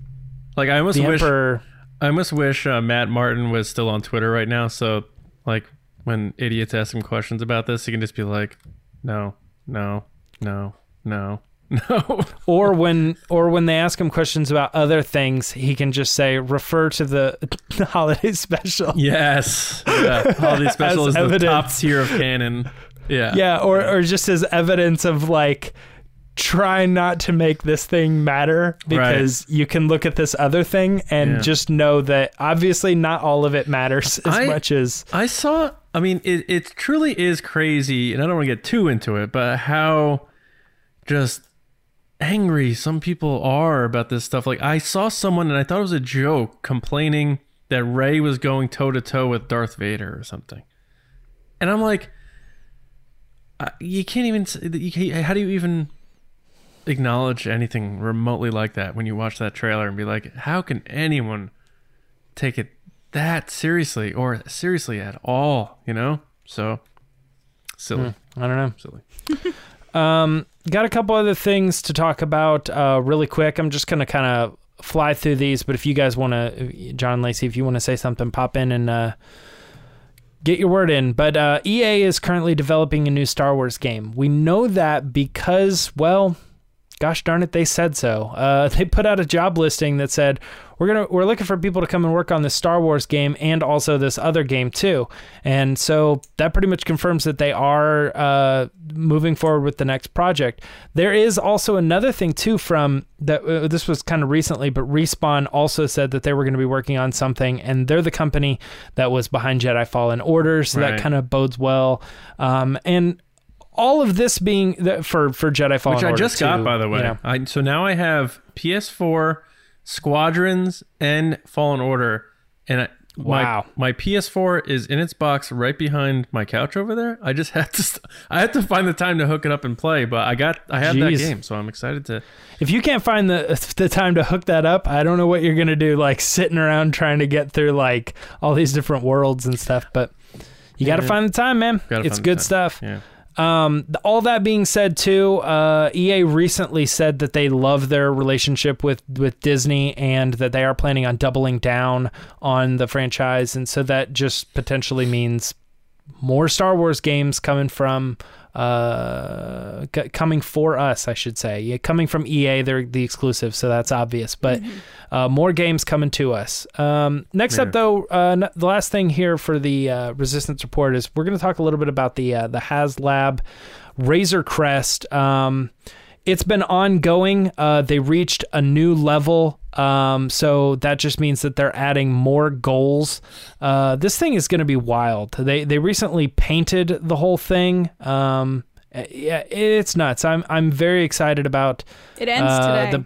Like I almost wish Emperor. I almost wish uh, Matt Martin was still on Twitter right now. So like when idiots ask him questions about this, he can just be like, no, no, no, no, no. or when or when they ask him questions about other things, he can just say refer to the holiday special. yes. Yeah. Holiday special is the top evidence. tier of canon. Yeah. Yeah, or or just as evidence of like try not to make this thing matter because you can look at this other thing and Yeah. just know that obviously not all of it matters as I- much as I saw. I mean, it it truly is crazy, and I don't want to get too into it, but how just angry some people are about this stuff. Like I saw someone, and I thought it was a joke, complaining that Rey was going toe to toe with Darth Vader or something, and I'm like, you can't even. You can't, how do you even? acknowledge anything remotely like that when you watch that trailer and be like how can anyone take it that seriously or seriously at all, you know? So silly, I don't know. silly. Um, got a couple other things to talk about uh, really quick. I'm just going to kind of fly through these, but if you guys want to, John Lacey, if you want to say something, pop in and uh, get your word in. But uh, EA is currently developing a new Star Wars game. We know that because, well, gosh darn it, they said so. Uh, they put out a job listing that said we're gonna we're looking for people to come and work on this Star Wars game and also this other game too. And so that pretty much confirms that they are uh, moving forward with the next project. There is also another thing too from that. Uh, this was kind of recently, but Respawn also said that they were going to be working on something, and they're the company that was behind Jedi Fallen Order, so Right. that kind of bodes well. Um, and all of this being the, for for Jedi Fallen Which I Order just got, too, by the way. you know. I, so now I have PS4, Squadrons, and Fallen Order, and I, Wow. my, my PS4 is in its box right behind my couch over there. I just had to, st- I had to find the time to hook it up and play, but I got, I have that game, so I'm excited to. If you can't find the the time to hook that up, I don't know what you're gonna do. Like sitting around trying to get through like all these different worlds and stuff. But you got to Yeah. find the time, man. It's good stuff. Yeah. Um, all that being said, too, uh, EA recently said that they love their relationship with with Disney and that they are planning on doubling down on the franchise, and so that just potentially means more Star Wars games coming from uh c- coming for us I should say yeah, coming from EA they're the exclusive so that's obvious but uh, more games coming to us um next Yeah. up though uh n- the last thing here for the uh, resistance report is we're going to talk a little bit about the uh, the HasLab Razor Crest um it's been ongoing. Uh, they reached a new level. Um, so that just means that they're adding more goals. Uh, this thing is going to be wild. They they recently painted the whole thing. Um, uh, yeah, it's nuts. I'm I'm very excited about. It ends uh, today. The,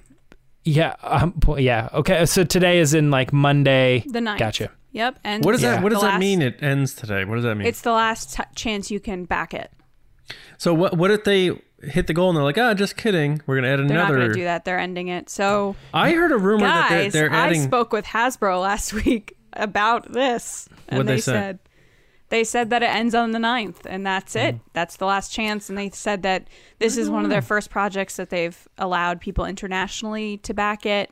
yeah, um, yeah. Okay, so today is in like Monday. The ninth. Gotcha. Yep. And What does Yeah. that, what does the that last- mean? It ends today. What does that mean? It's the last t- chance you can back it. So what, what if they hit the goal and they're like, ah, just kidding. We're going to add They're not another. going to do that. They're ending it. So, I heard a rumor that they're, guys, they're I spoke with Hasbro last week about this, and What'd they, they said they said that it ends on the 9th, and that's it. That's the last chance. And they said that this is one of their first projects that they've allowed people internationally to back it.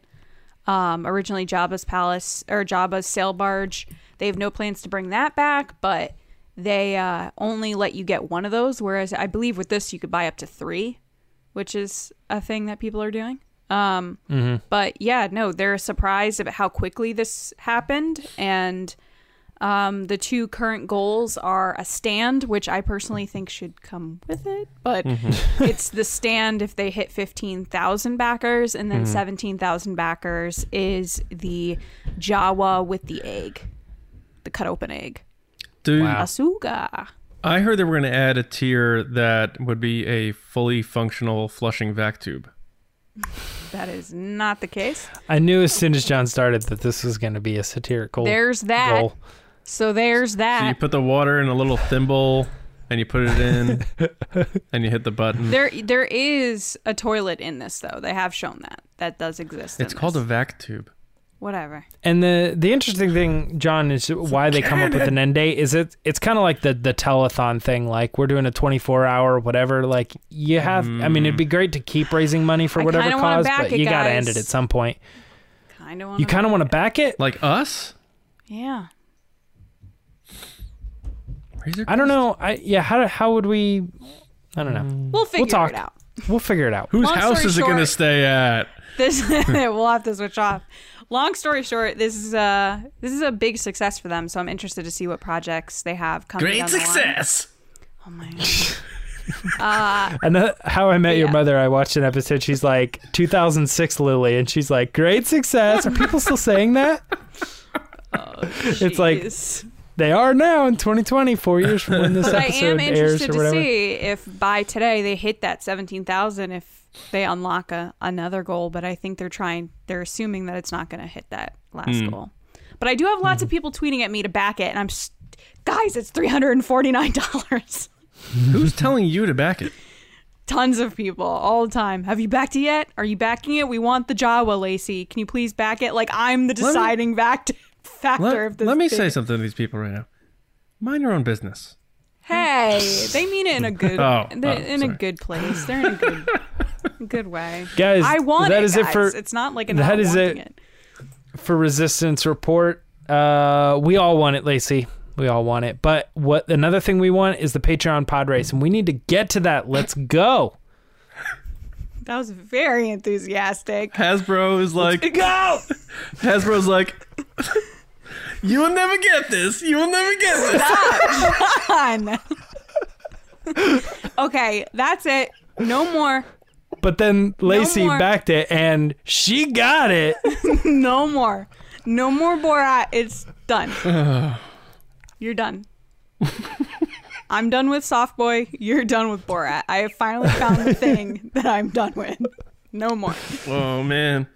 Um, originally, Jabba's palace or Jabba's sail barge. They have no plans to bring that back, but they uh, only let you get one of those. Whereas I believe with this, you could buy up to three, which is a thing that people are doing. Um, But yeah, no, they're surprised about how quickly this happened. And um, the two current goals are a stand, which I personally think should come with it, but it's the stand if they hit 15,000 backers, and then 17,000 backers is the Jawa with the egg, the cut open egg. Dude, Wow. Asuga. I heard they were going to add a tier that would be a fully functional flushing vac tube. That is not the case. I knew as soon as John started that this was going to be a satirical There's that. goal. So there's that. So you put the water in a little thimble and you put it in and you hit the button. There, there is a toilet in this, though. They have shown that that does exist. It's in called a vac tube. Whatever. And the the interesting thing, John, is why they come up with an end date. Is it? It's kind of like the the telethon thing. Like we're doing a twenty four hour whatever. Like you have. I mean, it'd be mm. great to keep raising money for I whatever cause, back but it, you got to end it at some point. Kind of. You kind of want to back it. Like us? Yeah. Razor I don't know. I yeah. How how would we? I don't know. Mm. We'll figure talk. it out. We'll figure it out. Whose Long house story is it going to stay at? This we'll have to switch off. Long story short, this is uh this is a big success for them. So I'm interested to see what projects they have coming. Great down the line. success. Oh my god. And uh, how I met your mother. I watched an episode. She's like 2006 Lily, and she's like, "Great success." Are people still saying that? It's like they are now in 2020, four years from when this But I am interested to see if by today they hit that seventeen thousand. If they unlock a, another goal, but I think they're trying. They're assuming that it's not going to hit that last Hmm. goal. But I do have lots of people tweeting at me to back it, and I'm, s guys, it's three hundred and forty nine dollars. Who's telling you to back it? Tons of people all the time. Have you backed it yet? Are you backing it? We want the Jawa, Lacey. Can you please back it? Like I'm the me- deciding back factor Let, of this. let me big- say something to these people right now. Mind your own business. Hey, they mean it in a good, Oh, they're oh, in a good place. They're in a good, good way. Guys, I want that it, is it for- it's not like a that not is wanting it. it. for resistance report. Uh, we all want it, Lacey. We all want it. But what another thing we want is the Patreon pod race, and we need to get to that. Let's go. That was very enthusiastic. Hasbro is like, Go. Hasbro's like, you will never get this. You will never get this. Fun. okay, that's it. No more. But then Lacey more. backed it, and she got it. No more. No more Borat. It's done. You're done. I'm done with Soft Boy. You're done with Borat. I have finally found the thing that I'm done with. No more. Oh man.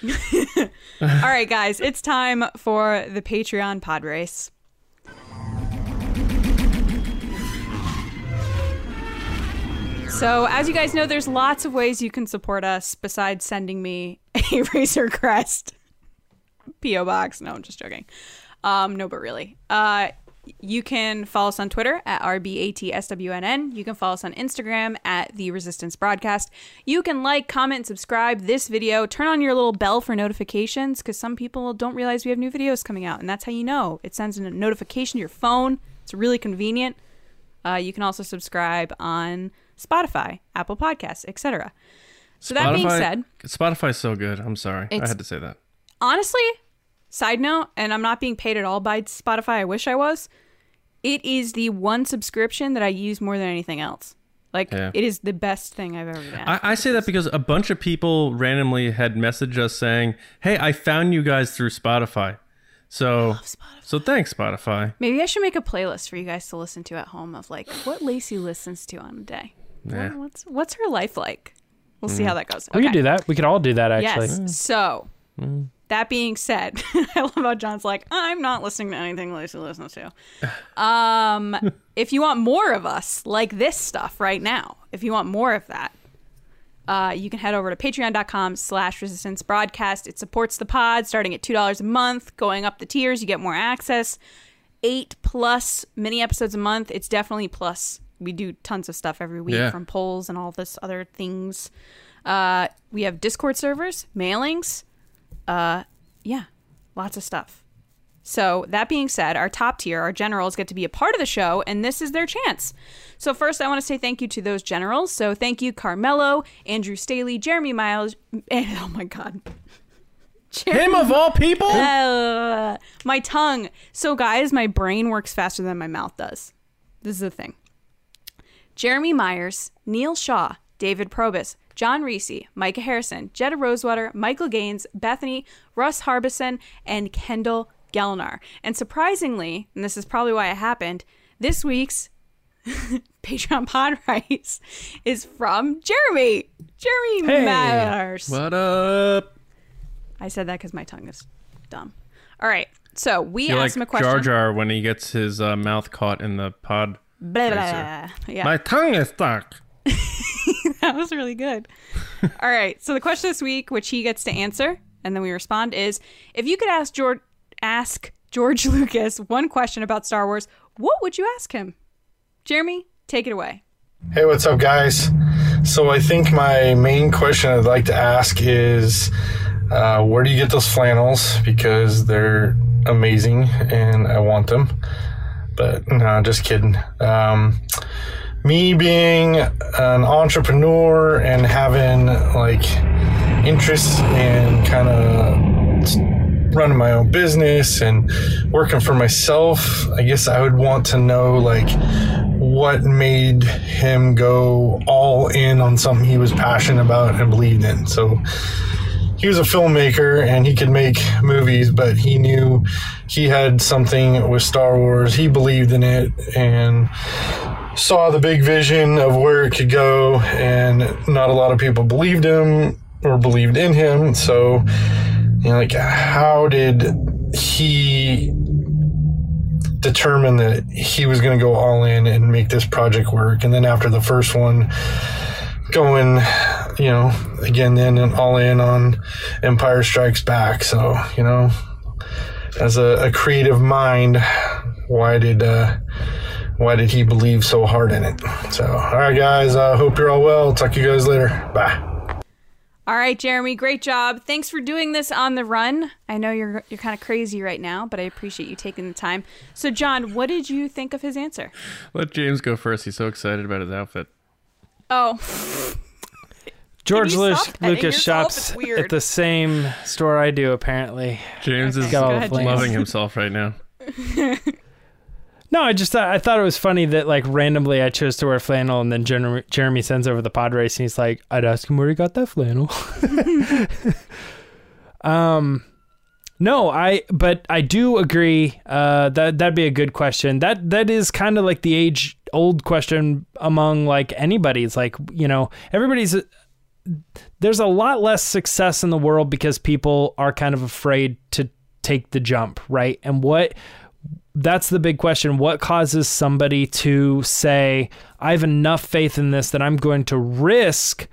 All right, guys, it's time for the Patreon pod race. So, as you guys know, there's lots of ways you can support us besides sending me a Razor Crest PO box. No, I'm just joking. Um, no, but really, uh, you can follow us on Twitter at RBATSWNN. You can follow us on Instagram at The Resistance Broadcast. You can like, comment, subscribe this video. Turn on your little bell for notifications because some people don't realize we have new videos coming out, and that's how you know. It sends a notification to your phone. It's really convenient. Uh, you can also subscribe on Spotify, Apple Podcasts, etc. So that being Spotify- said, Spotify's so good. I'm sorry. I had to say that. honestly, side note, and I'm not being paid at all by Spotify. I wish I was. It is the one subscription that I use more than anything else. Like Yeah. it is the best thing I've ever done. I, I say that because a bunch of people randomly had messaged us saying, "Hey, I found you guys through Spotify." So, so thanks, Spotify. Maybe I should make a playlist for you guys to listen to at home of like what Lacey listens to on a day. Yeah. What- What's what's her life like? We'll see mm. how that goes. We Okay. could do that. We could all do that, actually. Yes. So, that being said, I love how John's like, I'm not listening to anything Lacey listens to. Um, if you want more of us, like this stuff right now, if you want more of that, uh, you can head over to patreon.com slash resistance broadcast. It supports the pod starting at $2 a month. Going up the tiers, you get more access. Eight plus mini episodes a month. It's definitely plus. We do tons of stuff every week Yeah. from polls and all this other things. Uh, we have Discord servers, mailings, uh, yeah, lots of stuff. So, that being said, our top tier, our generals, get to be a part of the show, and this is their chance. So, first, I want to say thank you to those generals. So, thank you, Carmelo, Andrew Staley, Jeremy Miles, and oh my God. Him of all people. Uh, my tongue. So, guys, my brain works faster than my mouth does. This is the thing. Jeremy Myers, Neil Shaw, David Probus, John Reese, Micah Harrison, Jetta Rosewater, Michael Gaines, Bethany, Russ Harbison, and Kendall Gellner. And surprisingly, and this is probably why it happened, this week's Patreon pod rice is from Jeremy. Jeremy Hey. Myers. What up? I said that because my tongue is dumb. All right. So we You're asked like him a question. Jar Jar when he gets his uh, mouth caught in the pod. Blah, blah, blah. Yeah, My tongue is stuck. Was really good. All right. So the question this week, which he gets to answer, and then we respond, is if you could ask George ask George Lucas one question about Star Wars, what would you ask him? Jeremy, take it away. Hey, what's up, guys? So, I think my main question I'd like to ask is uh, where do you get those flannels? Because they're amazing and I want them. But no, just kidding. Um, me being an entrepreneur and having like interest in kind of running my own business and working for myself, I guess I would want to know like what made him go all in on something he was passionate about and believed in. So he was a filmmaker and he could make movies, but he knew he had something with Star Wars. He believed in it and saw the big vision of where it could go, and not a lot of people believed him or believed in him. So, you know, like, how did he determine that he was going to go all in and make this project work? And then after the first one, going, you know, again, then all in on Empire Strikes Back. So, you know, as a, a creative mind, why did uh, why did he believe so hard in it? So, all right, guys. I uh, hope you're all well. Talk to you guys later. Bye. All right, Jeremy, great job. Thanks for doing this on the run. I know you're you're kind of crazy right now, but I appreciate you taking the time. So, John, what did you think of his answer? Let James go first. He's so excited about his outfit. Oh. George you Lucas, stop petting Lucas yourself? shops at the same store I do, apparently. James Okay, is go ahead, ahead, James. loving himself right now. No, I just thought I thought it was funny that like randomly I chose to wear flannel, and then Jeremy, Jeremy sends over the pod race, and he's like, "I'd ask him where he got that flannel." um, no, I but I do agree. Uh, that that'd be a good question. That that is kind of like the age old question among like anybody. It's like you know everybody's. There's a lot less success in the world because people are kind of afraid to take the jump, right? And what that's the big question. What causes somebody to say, I have enough faith in this that I'm going to risk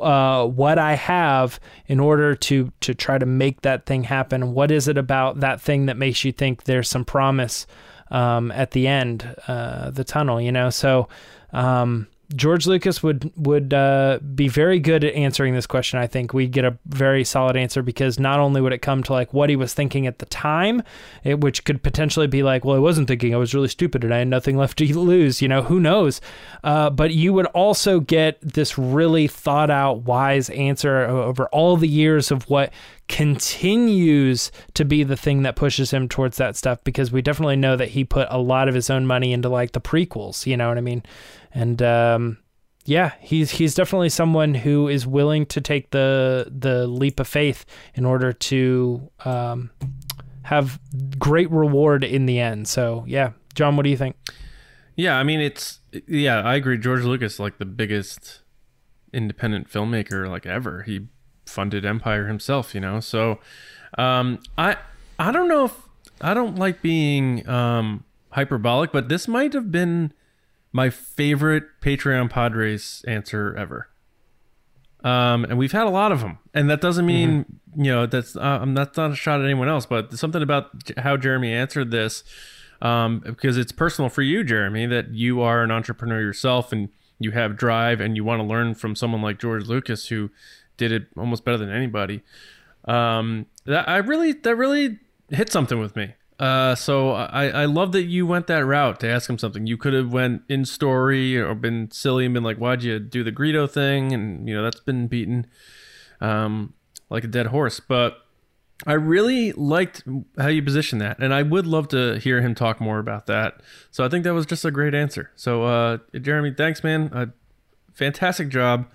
uh, what I have in order to to try to make that thing happen? What is it about that thing that makes you think there's some promise um, at the end, uh, the tunnel? You know, so um, George Lucas would would uh, be very good at answering this question. I think we'd get a very solid answer because not only would it come to like what he was thinking at the time, it, which could potentially be like, well, I wasn't thinking, I was really stupid and I had nothing left to lose. You know, who knows? Uh, but you would also get this really thought out, wise answer over all the years of what continues to be the thing that pushes him towards that stuff because we definitely know that he put a lot of his own money into like the prequels you know what i mean and um yeah he's he's definitely someone who is willing to take the the leap of faith in order to um have great reward in the end so yeah john what do you think Yeah, I mean it's yeah, I agree. George Lucas like the biggest independent filmmaker like ever. He funded Empire himself, you know. So um I I don't know if I don't like being um hyperbolic, but this might have been my favorite Patreon pod race answer ever. Um, and we've had a lot of them, and that doesn't mean you know that's uh, I'm not not a shot at anyone else, but something about how Jeremy answered this, um, because it's personal for you, Jeremy, that you are an entrepreneur yourself and you have drive and you want to learn from someone like George Lucas who did it almost better than anybody. Um, that I really that really hit something with me. Uh, so I, I love that you went that route to ask him something. You could have went in story or been silly and been like, "Why'd you do the Greedo thing?" And you know that's been beaten, um, like a dead horse. But I really liked how you positioned that, and I would love to hear him talk more about that. So I think that was just a great answer. So uh, Jeremy, thanks, man. Uh, fantastic job.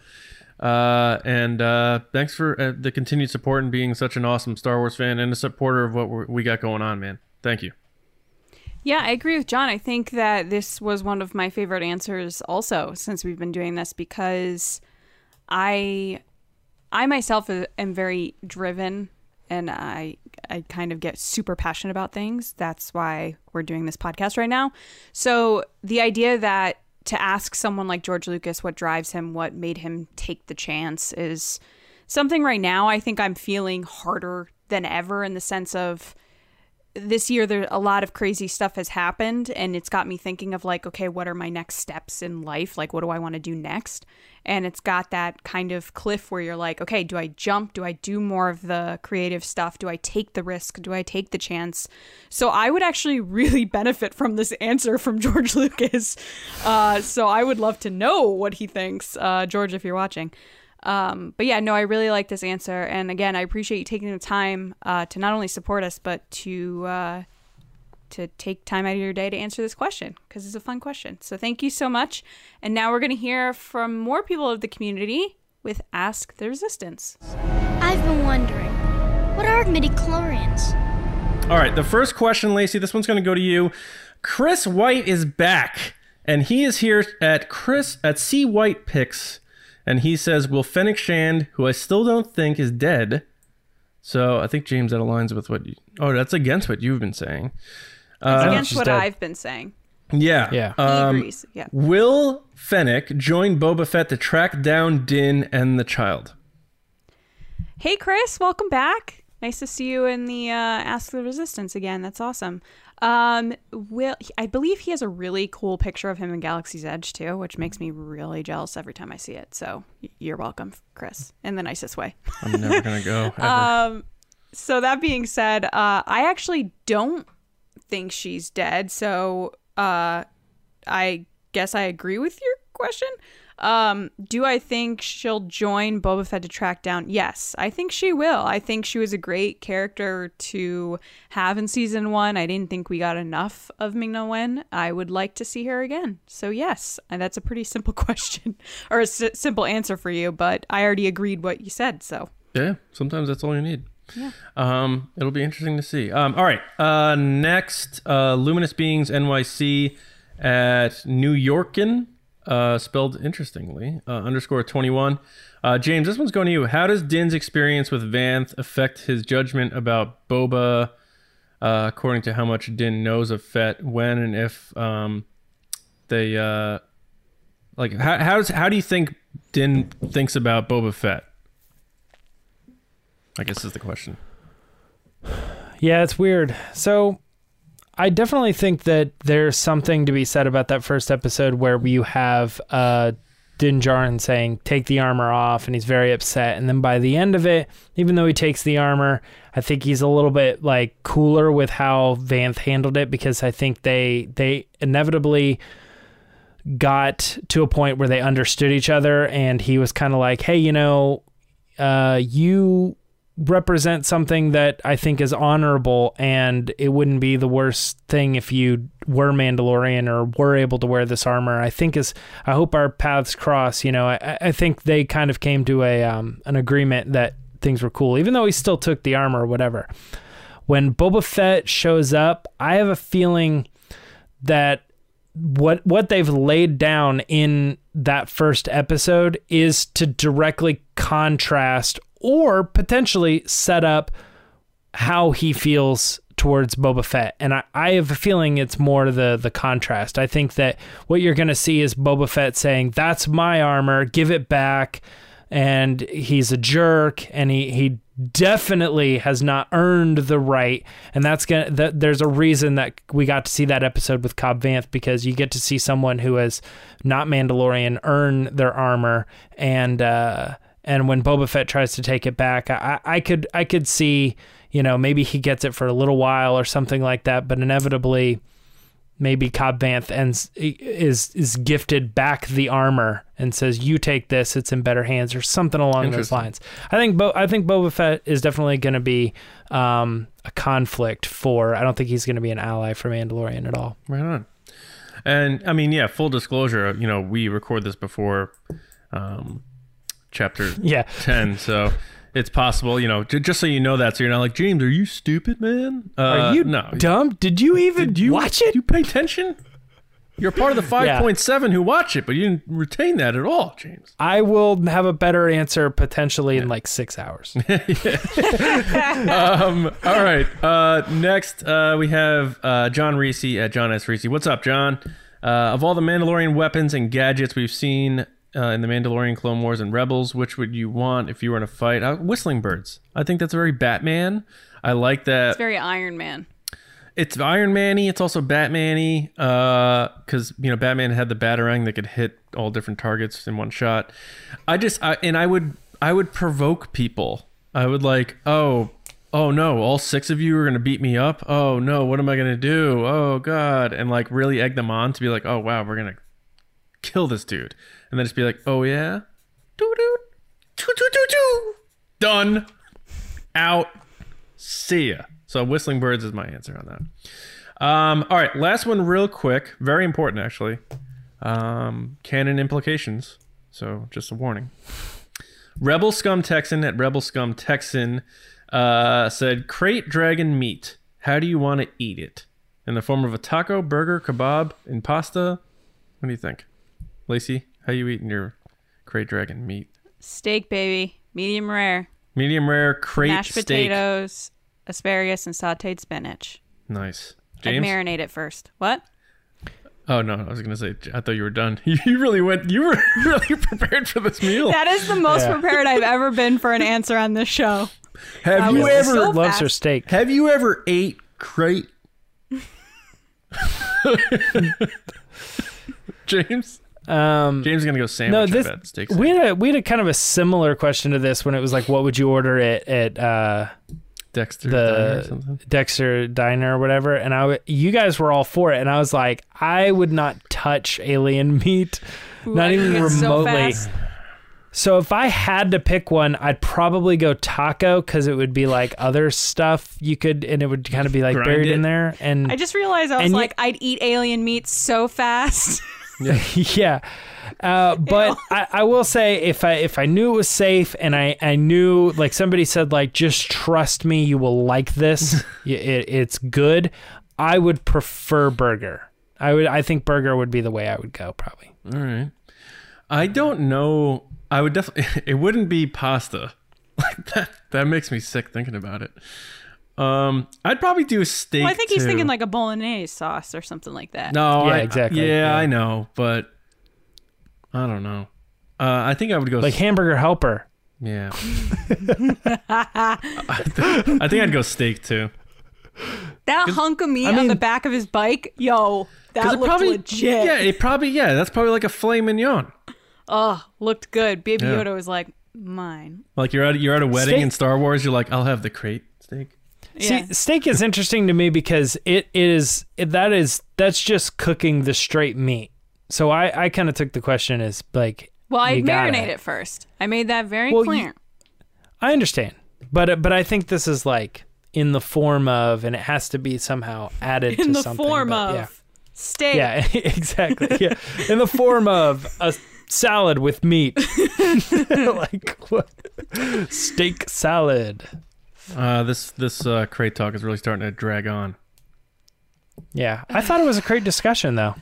Uh, and uh, thanks for uh, the continued support and being such an awesome Star Wars fan and a supporter of what we got going on, man. Thank you. Yeah, I agree with John. I think that this was one of my favorite answers also since we've been doing this because I I myself am very driven and I I kind of get super passionate about things. That's why we're doing this podcast right now. So, the idea that to ask someone like George Lucas what drives him, what made him take the chance is something right now I think I'm feeling harder than ever in the sense of this year there a lot of crazy stuff has happened and it's got me thinking of like okay what are my next steps in life? Like what do i want to do next? And it's got that kind of cliff where you're like okay do i jump? Do i do more of the creative stuff? Do i take the risk? Do i take the chance? So i would actually really benefit from this answer from george lucas. Uh, so i would love to know what he thinks uh, george if you're watching um, but yeah, no, I really like this answer, and again, I appreciate you taking the time uh, to not only support us, but to uh, to take time out of your day to answer this question because it's a fun question. So thank you so much. And now we're going to hear from more people of the community with Ask the Resistance. I've been wondering, what are midichlorians? All right, the first question, Lacey, this one's going to go to you. Chris White is back, and he is here at Chris at C White Picks, and he says, "Will Fennec Shand, who I still don't think is dead." So I think James that aligns with what you. Oh, that's against what you've been saying. It's Uh, against what dead. I've been saying. yeah, Yeah. He Um, agrees. Yeah. will Fennec join Boba Fett to track down Din and the child? Hey, Chris, welcome back. Nice to see you in the uh, Ask the Resistance again. That's awesome. Um, will I believe he has a really cool picture of him in Galaxy's Edge too, which makes me really jealous every time I see it. So you're welcome, Chris, in the nicest way. I'm never gonna go. Ever. Um, so that being said, uh, I actually don't think she's dead. So uh, I guess I agree with your question. Um, do I think she'll join Boba Fett to track down? Yes, I think she will. I think she was a great character to have in season one. I didn't think we got enough of Ming Na Wen. I would like to see her again. So yes, and that's a pretty simple question or a s- simple answer for you. But I already agreed what you said. So Yeah, sometimes that's all you need. Yeah. Um, it'll be interesting to see. Um, all right. Uh, next, uh, Luminous Beings NYC at New Yorkin, uh, spelled interestingly, uh, underscore 21. Uh, James, this one's going to you. How does Din's experience with Vanth affect his judgment about Boba, uh, according to how much Din knows of Fett, when and if um, they, uh, like, how, how, does, how do you think Din thinks about Boba Fett? I guess is the question. Yeah, it's weird. So I definitely think that there's something to be said about that first episode where you have uh Din Djarin saying, take the armor off, and he's very upset. And then by the end of it, even though he takes the armor, I think he's a little bit like cooler with how Vanth handled it because I think they they inevitably got to a point where they understood each other and he was kind of like, Hey, you know, uh, you represent something that I think is honorable, and it wouldn't be the worst thing if you were Mandalorian or were able to wear this armor. I think is I hope our paths cross. You know, I, I think they kind of came to a um, an agreement that things were cool, even though he still took the armor or whatever. When Boba Fett shows up, I have a feeling that what what they've laid down in that first episode is to directly contrast or potentially set up how he feels towards Boba Fett. And I, I have a feeling it's more the the contrast. I think that what you're gonna see is Boba Fett saying, That's my armor, give it back and he's a jerk and he he definitely has not earned the right and that's gonna that there's a reason that we got to see that episode with cobb vanth because you get to see someone who has not mandalorian earn their armor and uh and when boba fett tries to take it back i i could i could see you know maybe he gets it for a little while or something like that but inevitably maybe Cobb Vanth ends is is gifted back the armor and says, "You take this; it's in better hands," or something along those lines. I think Bo- I think Boba Fett is definitely going to be um, a conflict for. I don't think he's going to be an ally for Mandalorian at all. Right on. And I mean, yeah, full disclosure, you know, we record this before um, chapter Yeah, 10, so it's possible, you know, j- just so you know that, so you're not like, James, are you stupid, man? Uh, are you no. dumb? Did you even Did you watch it? You pay attention? You're part of the 5.7 who watch it, but you didn't retain that at all, James. I will have a better answer potentially in like six hours. um, all right. Uh, next, uh, we have uh, John Reese at John S. Reese. What's up, John? Uh, of all the Mandalorian weapons and gadgets we've seen uh, in the Mandalorian Clone Wars and Rebels, which would you want if you were in a fight? Uh, whistling birds. I think that's very Batman. I like that. it's very Iron Man. it's Iron Man-y. It's also Batman-y because you know Batman had the batarang that could hit all different targets in one shot. I just I, and I would I would provoke people. I would like oh oh no all six of you are gonna beat me up. Oh no what am I gonna do? Oh god and like really egg them on to be like oh wow we're gonna kill this dude and then just be like oh yeah doo doo doo doo doo doo done out see ya. So whistling birds is my answer on that. Um, all right, last one, real quick. Very important, actually. Um, canon implications. So just a warning. Rebel Scum Texan at Rebel Scum Texan uh, said, "Krayt dragon meat. How do you want to eat it? In the form of a taco, burger, kebab, and pasta? What do you think, Lacey? How you eating your Krayt dragon meat? Steak, baby, medium rare, Medium rare crate mashed steak. potatoes, asparagus, and sautéed spinach. Nice. James? I'd marinate it first. What? Oh no, I was gonna say I thought you were done. You really went. You were really prepared for this meal. That is the most Yeah. prepared I've ever been for an answer on this show. Have That you ever so Loves her steak. have you ever ate Krayt? James. Um, James is gonna go sandwich. no, I this bet. Steak we had a we had a kind of a similar question to this when it was like, what would you order at at uh, Dex's Diner or the something. Dex's Diner or whatever? And I, w- you guys were all for it, and I was like, I would not touch alien meat, not even it's so remotely. So if I had to pick one, I'd probably go taco because it would be like other stuff you could, and it would kind of be like Grind buried it. in there. And I just realized I was And you- like, I'd eat alien meat so fast. yeah. Uh, but I, I will say if I if I knew it was safe and I, I knew like somebody said like just trust me you will like this Y- it, it's good I would prefer burger I would I think burger would be the way I would go probably All right. I don't know. I would definitely. It wouldn't be pasta. Like that. That makes me sick thinking about it. Um, I'd probably do a steak. well, I think he's too. thinking like a bolognese sauce or something like that. No. Yeah, I, exactly, Yeah, yeah. I know, but I don't know. Uh, I think I would go. like hamburger helper yeah. I, I think I'd go steak too. That hunk of meat I on the back of his bike, yo, that it looked probably legit. Yeah, it probably yeah. That's probably like a filet mignon. Oh, looked good. Baby Yeah. Yoda was like, mine. Like you're at you're at a wedding Steak- in Star Wars. You're like, I'll have the Krayt steak. Yeah. See, steak is interesting to me because it is that is that's just cooking the straight meat. So I I kind of took the question as like well, I you marinate it first. I made that very Well, you- clear. I understand, but but I think this is like in the form of, and it has to be somehow added In to the something. form but of yeah. steak. yeah, exactly. Yeah, in the form of a salad with meat, like what? steak salad. Uh, this this uh, Krayt talk is really starting to drag on. Yeah, I thought it was a great discussion though.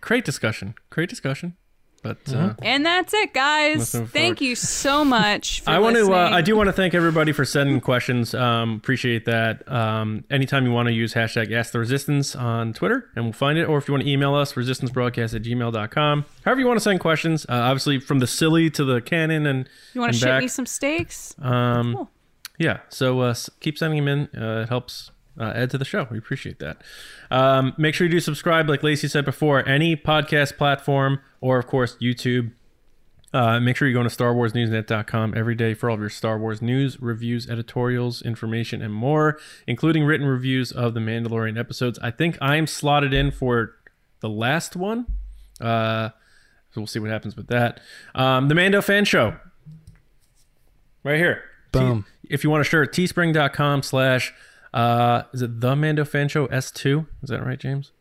Krayt discussion. Krayt discussion. But uh, And that's it, guys. Thank forward. you so much for I want to. Uh. I do want to thank everybody for sending questions. Um, appreciate that. Um, anytime you want to use hashtag Ask the Resistance on Twitter, and we'll find it. Or if you want to email us, resistancebroadcast at gmail.com. However you want to send questions. Uh, obviously, from the silly to the canon, and You want to ship back. me some steaks? Um, Cool. Yeah. So uh, keep sending them in. Uh, it helps uh, add to the show. We appreciate that. Um, make sure you do subscribe, like Lacey said before, any podcast platform or, of course, YouTube. Uh, make sure you go to StarWarsNewsNet.com every day for all of your Star Wars news, reviews, editorials, information, and more, including written reviews of the Mandalorian episodes. I think I'm slotted in for the last one. Uh, so we'll see what happens with that. Um, the Mando Fan Show. Right here. Boom. T- if you want a shirt, teespring.com slash, uh, is it the Mando Fan Show S2? Is that right, James?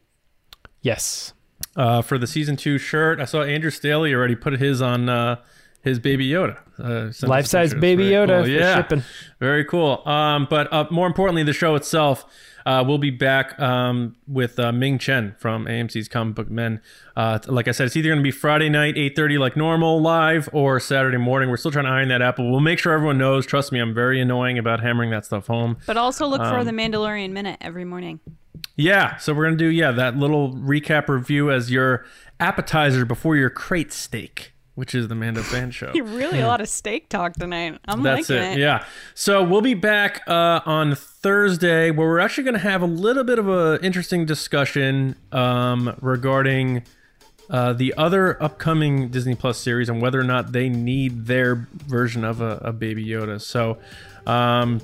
Yes. Uh, for the season two shirt, I saw Andrew Staley already put his on uh, his Baby Yoda. Uh, sent us a Life size baby Yoda cool. for Yeah. shipping. Very cool. Um, but uh, more importantly, the show itself. Uh, we'll be back um, with uh, Ming Chen from AMC's Comic Book Men. Uh, like I said, it's either going to be Friday night, 8.30 like normal, live, or Saturday morning. We're still trying to iron that out, but we'll make sure everyone knows. Trust me, I'm very annoying about hammering that stuff home. But also look Um, for the Mandalorian Minute every morning. Yeah, so we're going to do, yeah, that little recap review as your appetizer before your Krayt steak, which is the Mando Fan Show. Really a lot of steak talk tonight. I'm That's liking it. it. Yeah. So we'll be back uh, on Thursday, where we're actually going to have a little bit of an interesting discussion um, regarding uh, the other upcoming Disney Plus series and whether or not they need their version of a, a Baby Yoda. So. Um,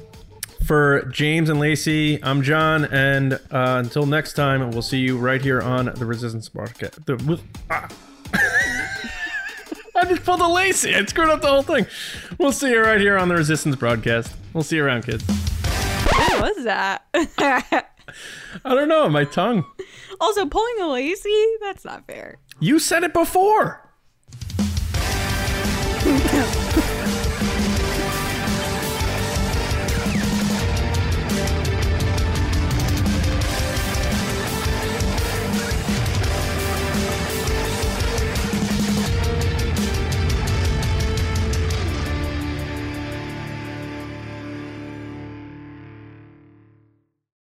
for James and Lacey, I'm John, and uh, until next time, we'll see you right here on the Resistance podcast. The, ah. I just pulled a Lacey. I screwed up the whole thing. We'll see you right here on the Resistance broadcast. We'll see you around, kids. What was that? I don't know, my tongue. also, pulling a Lacey? That's not fair. You said it before.